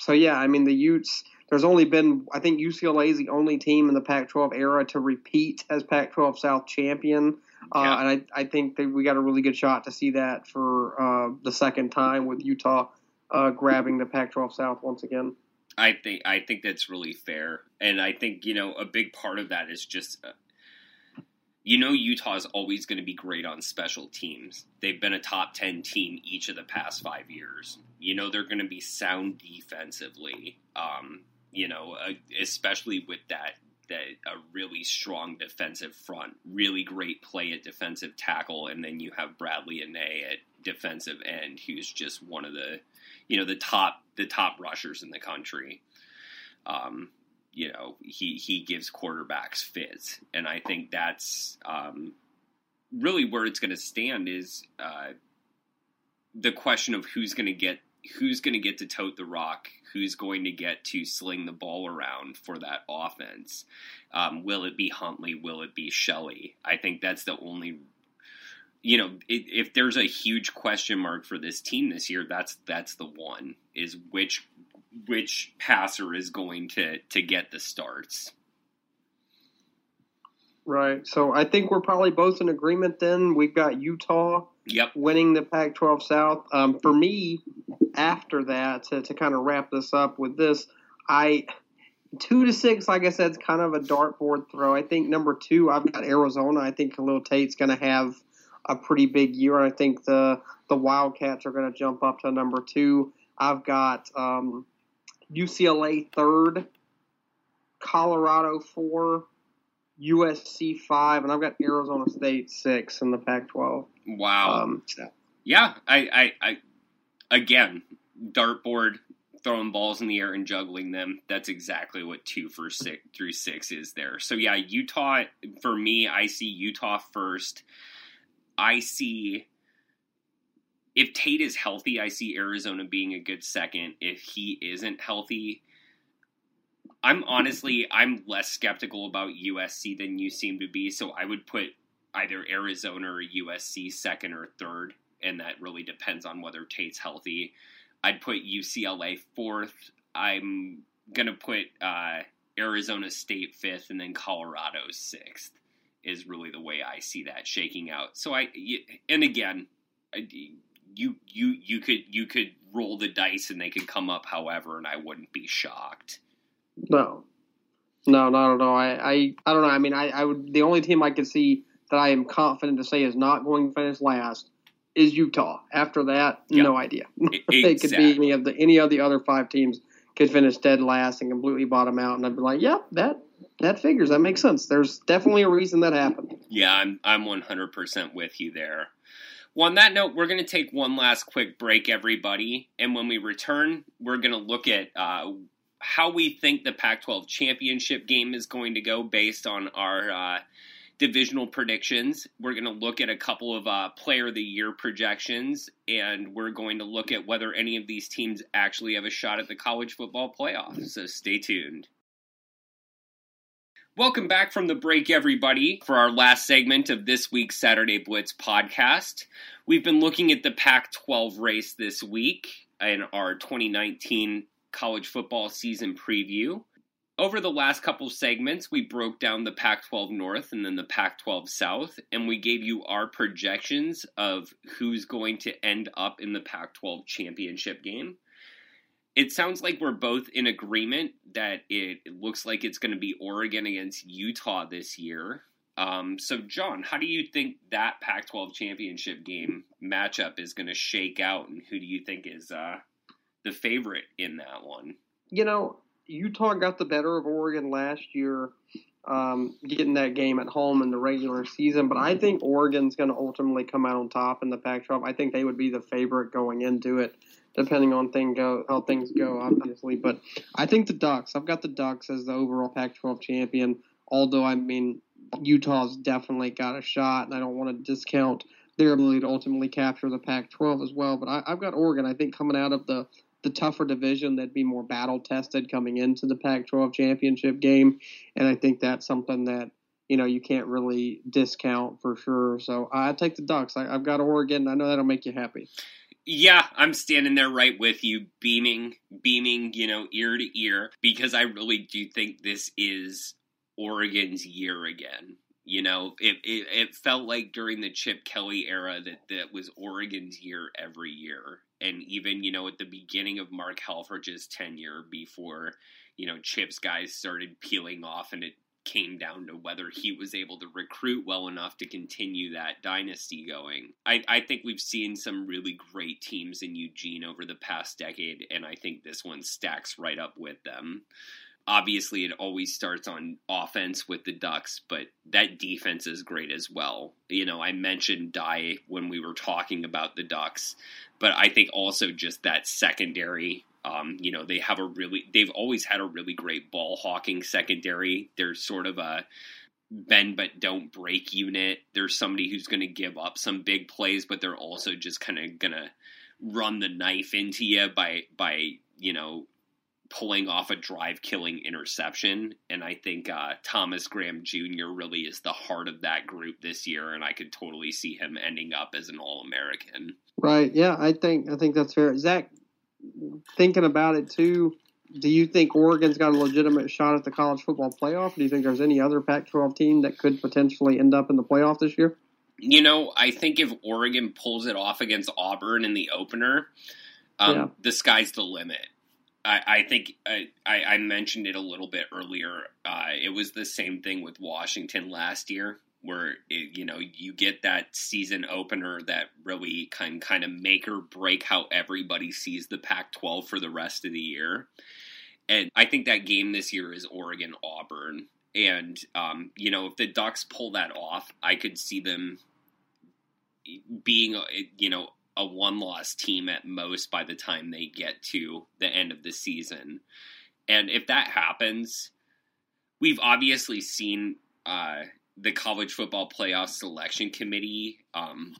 so yeah, I mean the Utes. There's only been I think UCLA is the only team in the Pac-12 era to repeat as Pac-12 South champion, uh, yeah. and I, I think that we got a really good shot to see that for uh, the second time with Utah uh, grabbing the Pac-12 South once again. I think I think that's really fair, and I think you know a big part of that is just uh, you know Utah is always going to be great on special teams. They've been a top 10 team each of the past 5 years. You know they're going to be sound defensively. Um, you know, uh, especially with that that a really strong defensive front, really great play at defensive tackle, and then you have Bradlee Anae at defensive end, who's just one of the, you know, the top the top rushers in the country. Um, you know he he gives quarterbacks fits, and I think that's um, really where it's going to stand is uh, the question of who's going to get who's going to get to tote the rock, who's going to get to sling the ball around for that offense. Um, will it be Huntley? Will it be Shelley? I think that's the only. You know, if there's a huge question mark for this team this year, that's that's the one is which which passer is going to to get the starts. Right. So I think we're probably both in agreement then. We've got Utah yep. winning the Pac 12 South. Um, for me, after that, to, to kind of wrap this up with this, I. Two to six, like I said, it's kind of a dartboard throw. I think number two, I've got Arizona. I think Khalil Tate's going to have a pretty big year. I think the the Wildcats are going to jump up to number two. I've got um, UCLA third, Colorado four, USC five, and I've got Arizona State six in the Pac-12. Wow. Um, yeah, I, I, I, again, dartboard throwing balls in the air and juggling them. That's exactly what two for six through six is there. So yeah, Utah for me, I see Utah first. I see if Tate is healthy, I see Arizona being a good second. If he isn't healthy, I'm honestly I'm less skeptical about USC than you seem to be. So I would put either Arizona or USC second or third, and that really depends on whether Tate's healthy. I'd put UCLA fourth. I'm gonna put uh, Arizona State fifth, and then Colorado sixth. Is really the way I see that shaking out. So I and again, I, you you you could you could roll the dice and they could come up however, and I wouldn't be shocked. No, no, no, all. I I, I don't know. I mean, I, I would the only team I could see that I am confident to say is not going to finish last is Utah. After that, yep. no idea. Exactly. it could be any of the any of the other five teams could finish dead last and completely bottom out, and I'd be like, yep, yeah, that that figures. That makes sense. There's definitely a reason that happened. Yeah, I'm I'm 100% with you there. Well, on that note, we're going to take one last quick break, everybody. And when we return, we're going to look at uh, how we think the Pac 12 championship game is going to go based on our uh, divisional predictions. We're going to look at a couple of uh, player of the year projections, and we're going to look at whether any of these teams actually have a shot at the college football playoff. So stay tuned. Welcome back from the break, everybody, for our last segment of this week's Saturday Blitz podcast. We've been looking at the Pac 12 race this week in our 2019 college football season preview. Over the last couple segments, we broke down the Pac 12 North and then the Pac 12 South, and we gave you our projections of who's going to end up in the Pac 12 championship game it sounds like we're both in agreement that it, it looks like it's going to be Oregon against Utah this year. Um, so, John, how do you think that Pac 12 championship game matchup is going to shake out, and who do you think is uh, the favorite in that one? You know, Utah got the better of Oregon last year, um, getting that game at home in the regular season, but I think Oregon's going to ultimately come out on top in the Pac 12. I think they would be the favorite going into it depending on thing go how things go, obviously. But I think the Ducks. I've got the Ducks as the overall Pac-12 champion. Although I mean Utah's definitely got a shot, and I don't want to discount their ability to ultimately capture the Pac-12 as well. But I, have got Oregon. I think coming out of the the tougher division that'd be more battle tested coming into the Pac-12 championship game, and I think that's something that you know you can't really discount for sure. So I take the Ducks. I, have got Oregon. I know that'll make you happy. Yeah, I'm standing there right with you, beaming, beaming, you know, ear to ear, because I really do think this is Oregon's year again. You know, it, it, it felt like during the Chip Kelly era that that was Oregon's year every year, and even you know at the beginning of Mark Helfrich's tenure, before you know Chip's guys started peeling off, and it came down to whether he was able to recruit well enough to continue that dynasty going. I, I think we've seen some really great teams in Eugene over the past decade, and I think this one stacks right up with them. Obviously, it always starts on offense with the Ducks, but that defense is great as well. You know, I mentioned Dye when we were talking about the Ducks, but I think also just that secondary um, you know, they have a really, they've always had a really great ball hawking secondary. They're sort of a bend but don't break unit. There's somebody who's going to give up some big plays, but they're also just kind of going to run the knife into you by, by, you know, pulling off a drive killing interception. And I think uh, Thomas Graham Jr. really is the heart of that group this year. And I could totally see him ending up as an All American. Right. Yeah. I think, I think that's fair. Zach, thinking about it too, do you think Oregon's got a legitimate shot at the college football playoff? Do you think there's any other Pac-12 team that could potentially end up in the playoff this year? You know, I think if Oregon pulls it off against Auburn in the opener, um, yeah. the sky's the limit. I, I think I, I, mentioned it a little bit earlier. Uh, it was the same thing with Washington last year where it, you know you get that season opener that really can kind of make or break how everybody sees the Pac-12 for the rest of the year. And I think that game this year is Oregon Auburn. And um, you know if the Ducks pull that off, I could see them being you know a one loss team at most by the time they get to the end of the season. And if that happens, we've obviously seen uh, the college football playoff selection committee um,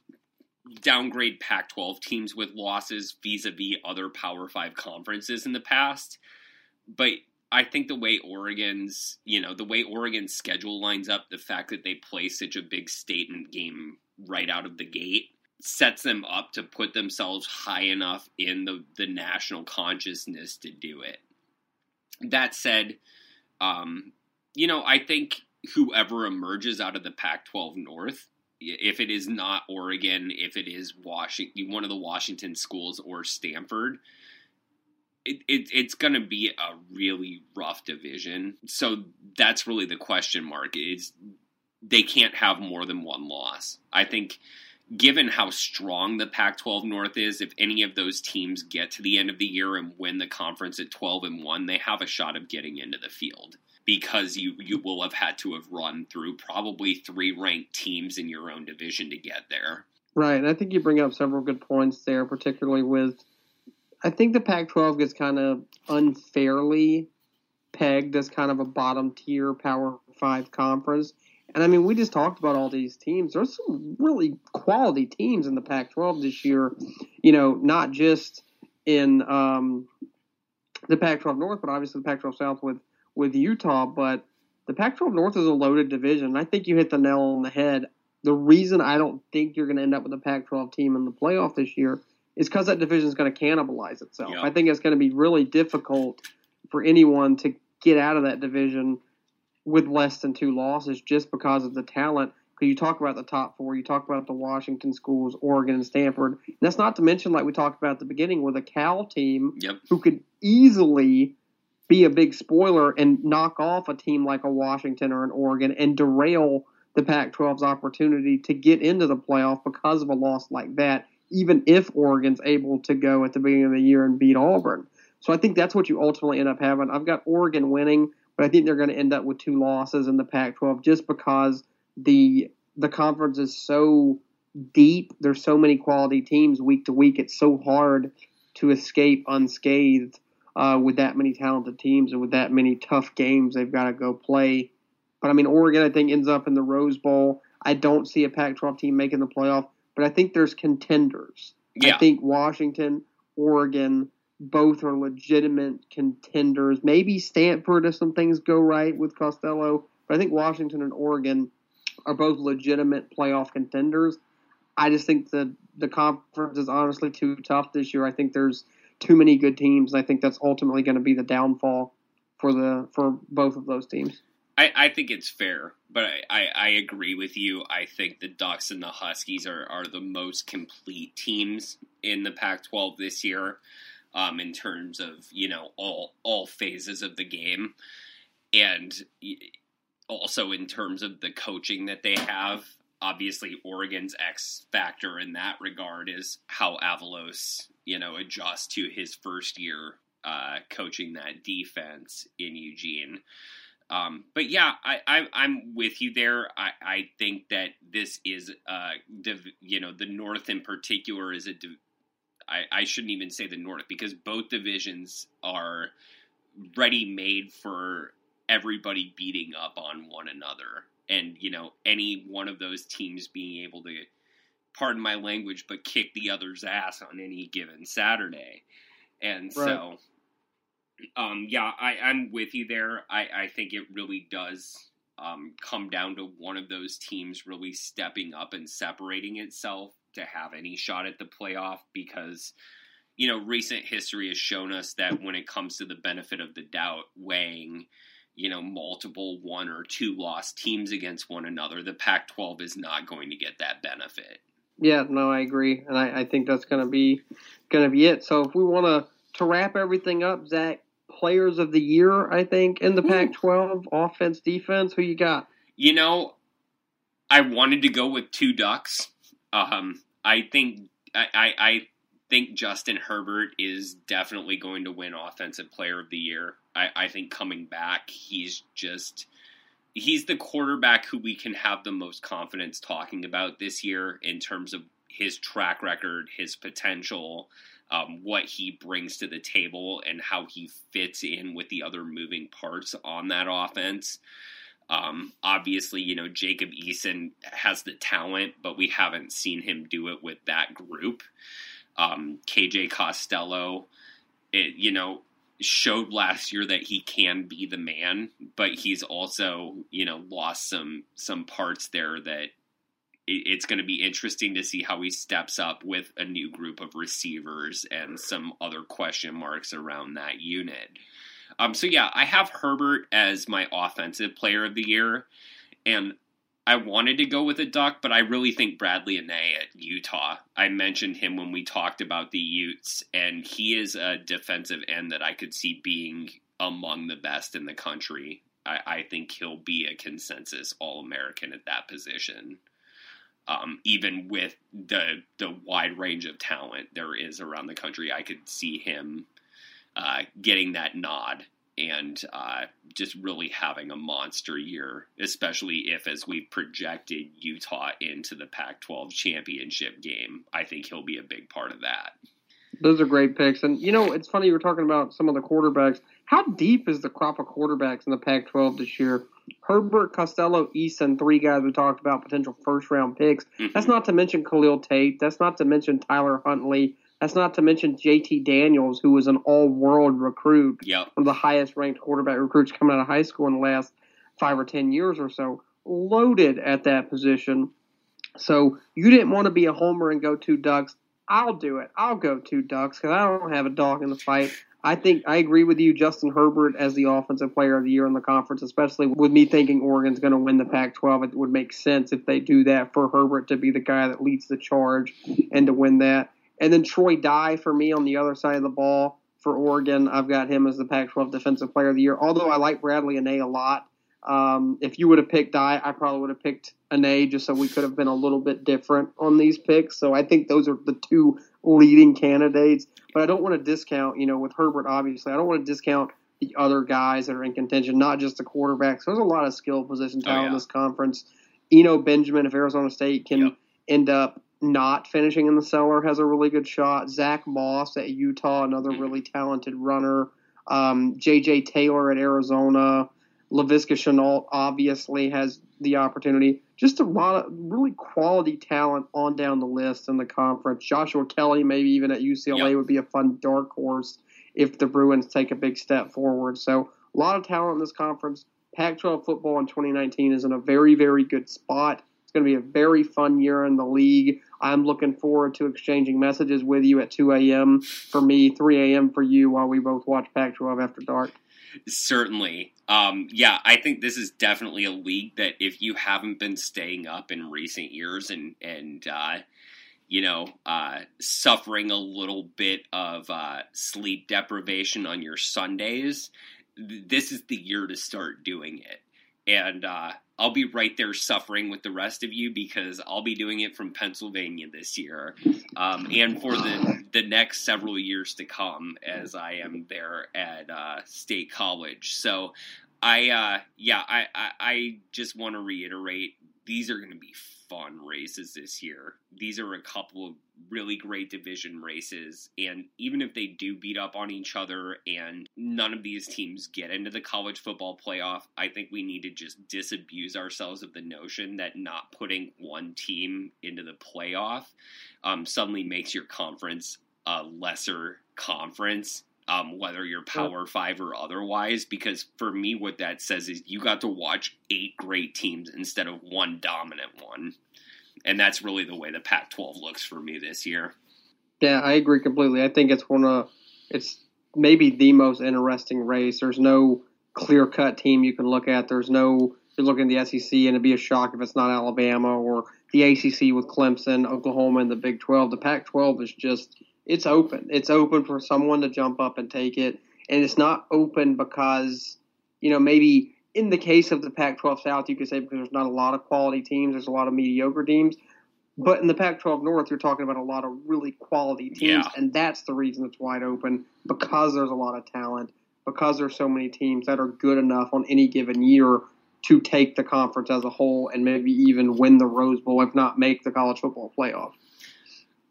downgrade Pac 12 teams with losses vis a vis other Power Five conferences in the past. But I think the way Oregon's, you know, the way Oregon's schedule lines up, the fact that they play such a big statement game right out of the gate sets them up to put themselves high enough in the, the national consciousness to do it. That said, um, you know, I think whoever emerges out of the Pac-12 North, if it is not Oregon, if it is Washington, one of the Washington schools or Stanford, it, it, it's going to be a really rough division. So that's really the question mark is they can't have more than one loss. I think given how strong the Pac-12 North is, if any of those teams get to the end of the year and win the conference at 12 and 1, they have a shot of getting into the field because you you will have had to have run through probably three ranked teams in your own division to get there. Right, and I think you bring up several good points there, particularly with I think the Pac-12 gets kind of unfairly pegged as kind of a bottom tier Power Five conference. And I mean, we just talked about all these teams. There's some really quality teams in the Pac-12 this year. You know, not just in um, the Pac-12 North, but obviously the Pac-12 South with with Utah, but the Pac-12 North is a loaded division. I think you hit the nail on the head. The reason I don't think you're going to end up with a Pac-12 team in the playoff this year is because that division is going to cannibalize itself. I think it's going to be really difficult for anyone to get out of that division with less than two losses just because of the talent. Because you talk about the top four, you talk about the Washington schools, Oregon and Stanford. And that's not to mention, like we talked about at the beginning, with a Cal team yep. who could easily be a big spoiler and knock off a team like a Washington or an Oregon and derail the Pac 12's opportunity to get into the playoff because of a loss like that, even if Oregon's able to go at the beginning of the year and beat Auburn. So I think that's what you ultimately end up having. I've got Oregon winning, but I think they're going to end up with two losses in the Pac 12 just because the the conference is so deep. There's so many quality teams week to week. It's so hard to escape unscathed uh, with that many talented teams and with that many tough games they've got to go play. But I mean, Oregon, I think, ends up in the Rose Bowl. I don't see a Pac 12 team making the playoff, but I think there's contenders. Yeah. I think Washington, Oregon, both are legitimate contenders. Maybe Stanford if some things go right with Costello, but I think Washington and Oregon are both legitimate playoff contenders. I just think the the conference is honestly too tough this year. I think there's too many good teams, I think that's ultimately going to be the downfall for the for both of those teams. I, I think it's fair, but I, I, I, agree with you. I think the Ducks and the Huskies are, are the most complete teams in the Pac 12 this year um, in terms of, you know, all, all phases of the game. And also in terms of the coaching that they have. Obviously, Oregon's X factor in that regard is how Avalos, you know, adjusts to his first year uh, coaching that defense in Eugene. Um, but yeah, I, I, am with you there. I, I think that this is, uh, div, you know, the North in particular is a. Div, I, I shouldn't even say the North because both divisions are ready made for everybody beating up on one another, and you know, any one of those teams being able to, pardon my language, but kick the other's ass on any given Saturday, and right. so um, yeah, I, I'm with you there. I, I think it really does um, come down to one of those teams really stepping up and separating itself to have any shot at the playoff because, you know, recent history has shown us that when it comes to the benefit of the doubt, weighing, you know, multiple one or two lost teams against one another, the Pac 12 is not going to get that benefit. Yeah, no, I agree. And I, I think that's going to be going to be it. So if we want to to wrap everything up, Zach, players of the year, I think, in the Pac 12, offense, defense. Who you got? You know, I wanted to go with two Ducks. Um, I think I, I, I think Justin Herbert is definitely going to win Offensive Player of the Year. I, I think coming back, he's just he's the quarterback who we can have the most confidence talking about this year in terms of his track record, his potential, um, what he brings to the table and how he fits in with the other moving parts on that offense. Um, obviously, you know, Jacob Eason has the talent, but we haven't seen him do it with that group. Um, KJ Costello, it, you know, showed last year that he can be the man, but he's also, you know, lost some some parts there that it's going to be interesting to see how he steps up with a new group of receivers and some other question marks around that unit. Um, so yeah, I have Herbert as my offensive player of the year, and I wanted to go with a Duck, but I really think Bradley Anae at Utah. I mentioned him when we talked about the Utes, and he is a defensive end that I could see being among the best in the country. I, I think he'll be a consensus All American at that position um, even with the the wide range of talent there is around the country, I could see him uh, getting that nod and uh, just really having a monster year, especially if, as we projected Utah into the Pac 12 championship game, I think he'll be a big part of that. Those are great picks. And, you know, it's funny you were talking about some of the quarterbacks. How deep is the crop of quarterbacks in the Pac 12 this year? Herbert, Costello, Eason, three guys we talked about potential first round picks. Mm-hmm. That's not to mention Khalil Tate. That's not to mention Tyler Huntley. That's not to mention JT Daniels, who was an all world recruit, yep. one of the highest ranked quarterback recruits coming out of high school in the last five or ten years or so. Loaded at that position. So you didn't want to be a homer and go two ducks. I'll do it. I'll go two ducks because I don't have a dog in the fight. I think I agree with you, Justin Herbert, as the offensive player of the year in the conference, especially with me thinking Oregon's going to win the Pac 12. It would make sense if they do that for Herbert to be the guy that leads the charge and to win that. And then Troy Dye for me on the other side of the ball for Oregon. I've got him as the Pac 12 defensive player of the year, although I like Bradley Anae a lot. Um, if you would have picked Dye, I probably would have picked Anae just so we could have been a little bit different on these picks. So I think those are the two leading candidates. But I don't want to discount, you know, with Herbert, obviously, I don't want to discount the other guys that are in contention, not just the quarterbacks. There's a lot of skill position talent oh, yeah. in this conference. Eno Benjamin, if Arizona State can yep. end up not finishing in the cellar, has a really good shot. Zach Moss at Utah, another really talented runner. Um, J.J. Taylor at Arizona. Laviska Shenault obviously has the opportunity. Just a lot of really quality talent on down the list in the conference. Joshua Kelly, maybe even at UCLA, yep. would be a fun dark horse. if the Bruins take a big step forward. So a lot of talent in this conference. Pac-12 football in 2019 is in a very, very good spot. It's going to be a very fun year in the league. I'm looking forward to exchanging messages with you at 2 a.m. for me, 3 a.m. for you, while we both watch Pac-12 after dark. Certainly. Um, yeah, I think this is definitely a league that if you haven't been staying up in recent years and and uh, you know uh, suffering a little bit of uh, sleep deprivation on your Sundays, th- this is the year to start doing it. And uh, I'll be right there suffering with the rest of you because I'll be doing it from Pennsylvania this year, um, and for the the next several years to come as I am there at uh, State College. So, I uh, yeah, I, I, I just want to reiterate these are going to be fun races this year. These are a couple of really great division races, and even if they do beat up on each other and none of these teams get into the college football playoff, I think we need to just disabuse ourselves of the notion that not putting one team into the playoff um, suddenly makes your conference a lesser conference um, whether you're Power Five or otherwise. Because for me, what that says is you got to watch eight great teams instead of one dominant one, and that's really the way the Pac-12 looks for me this year. Yeah, I agree completely. I think it's one of it's maybe the most interesting race. There's no clear cut team you can look at. There's no you're looking at the SEC and it'd be a shock if it's not Alabama or the ACC with Clemson, Oklahoma, and the Big 12. The Pac 12 is just it's open. It's open for someone to jump up and take it, and it's not open because you know maybe in the case of the Pac-12 South, you could say because there's not a lot of quality teams, there's a lot of mediocre teams. But in the Pac-12 North, you're talking about a lot of really quality teams, Yeah. and that's the reason it's wide open because there's a lot of talent, because there's so many teams that are good enough on any given year to take the conference as a whole and maybe even win the Rose Bowl, if not make the college football playoff.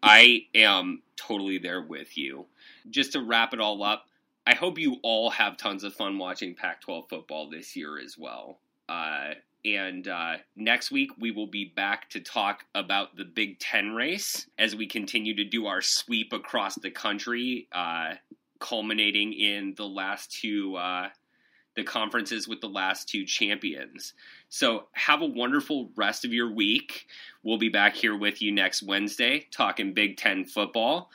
I am totally there with you. Just to wrap it all up, I hope you all have tons of fun watching Pac 12 football this year as well. Uh, and uh, next week, we will be back to talk about the Big Ten race as we continue to do our sweep across the country, uh, culminating in the last two. The conferences with the last two champions. So, have a wonderful rest of your week. We'll be back here with you next Wednesday talking Big Ten football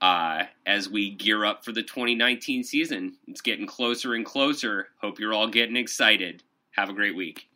uh, as we gear up for the 2019 season. It's getting closer and closer. Hope you're all getting excited. Have a great week.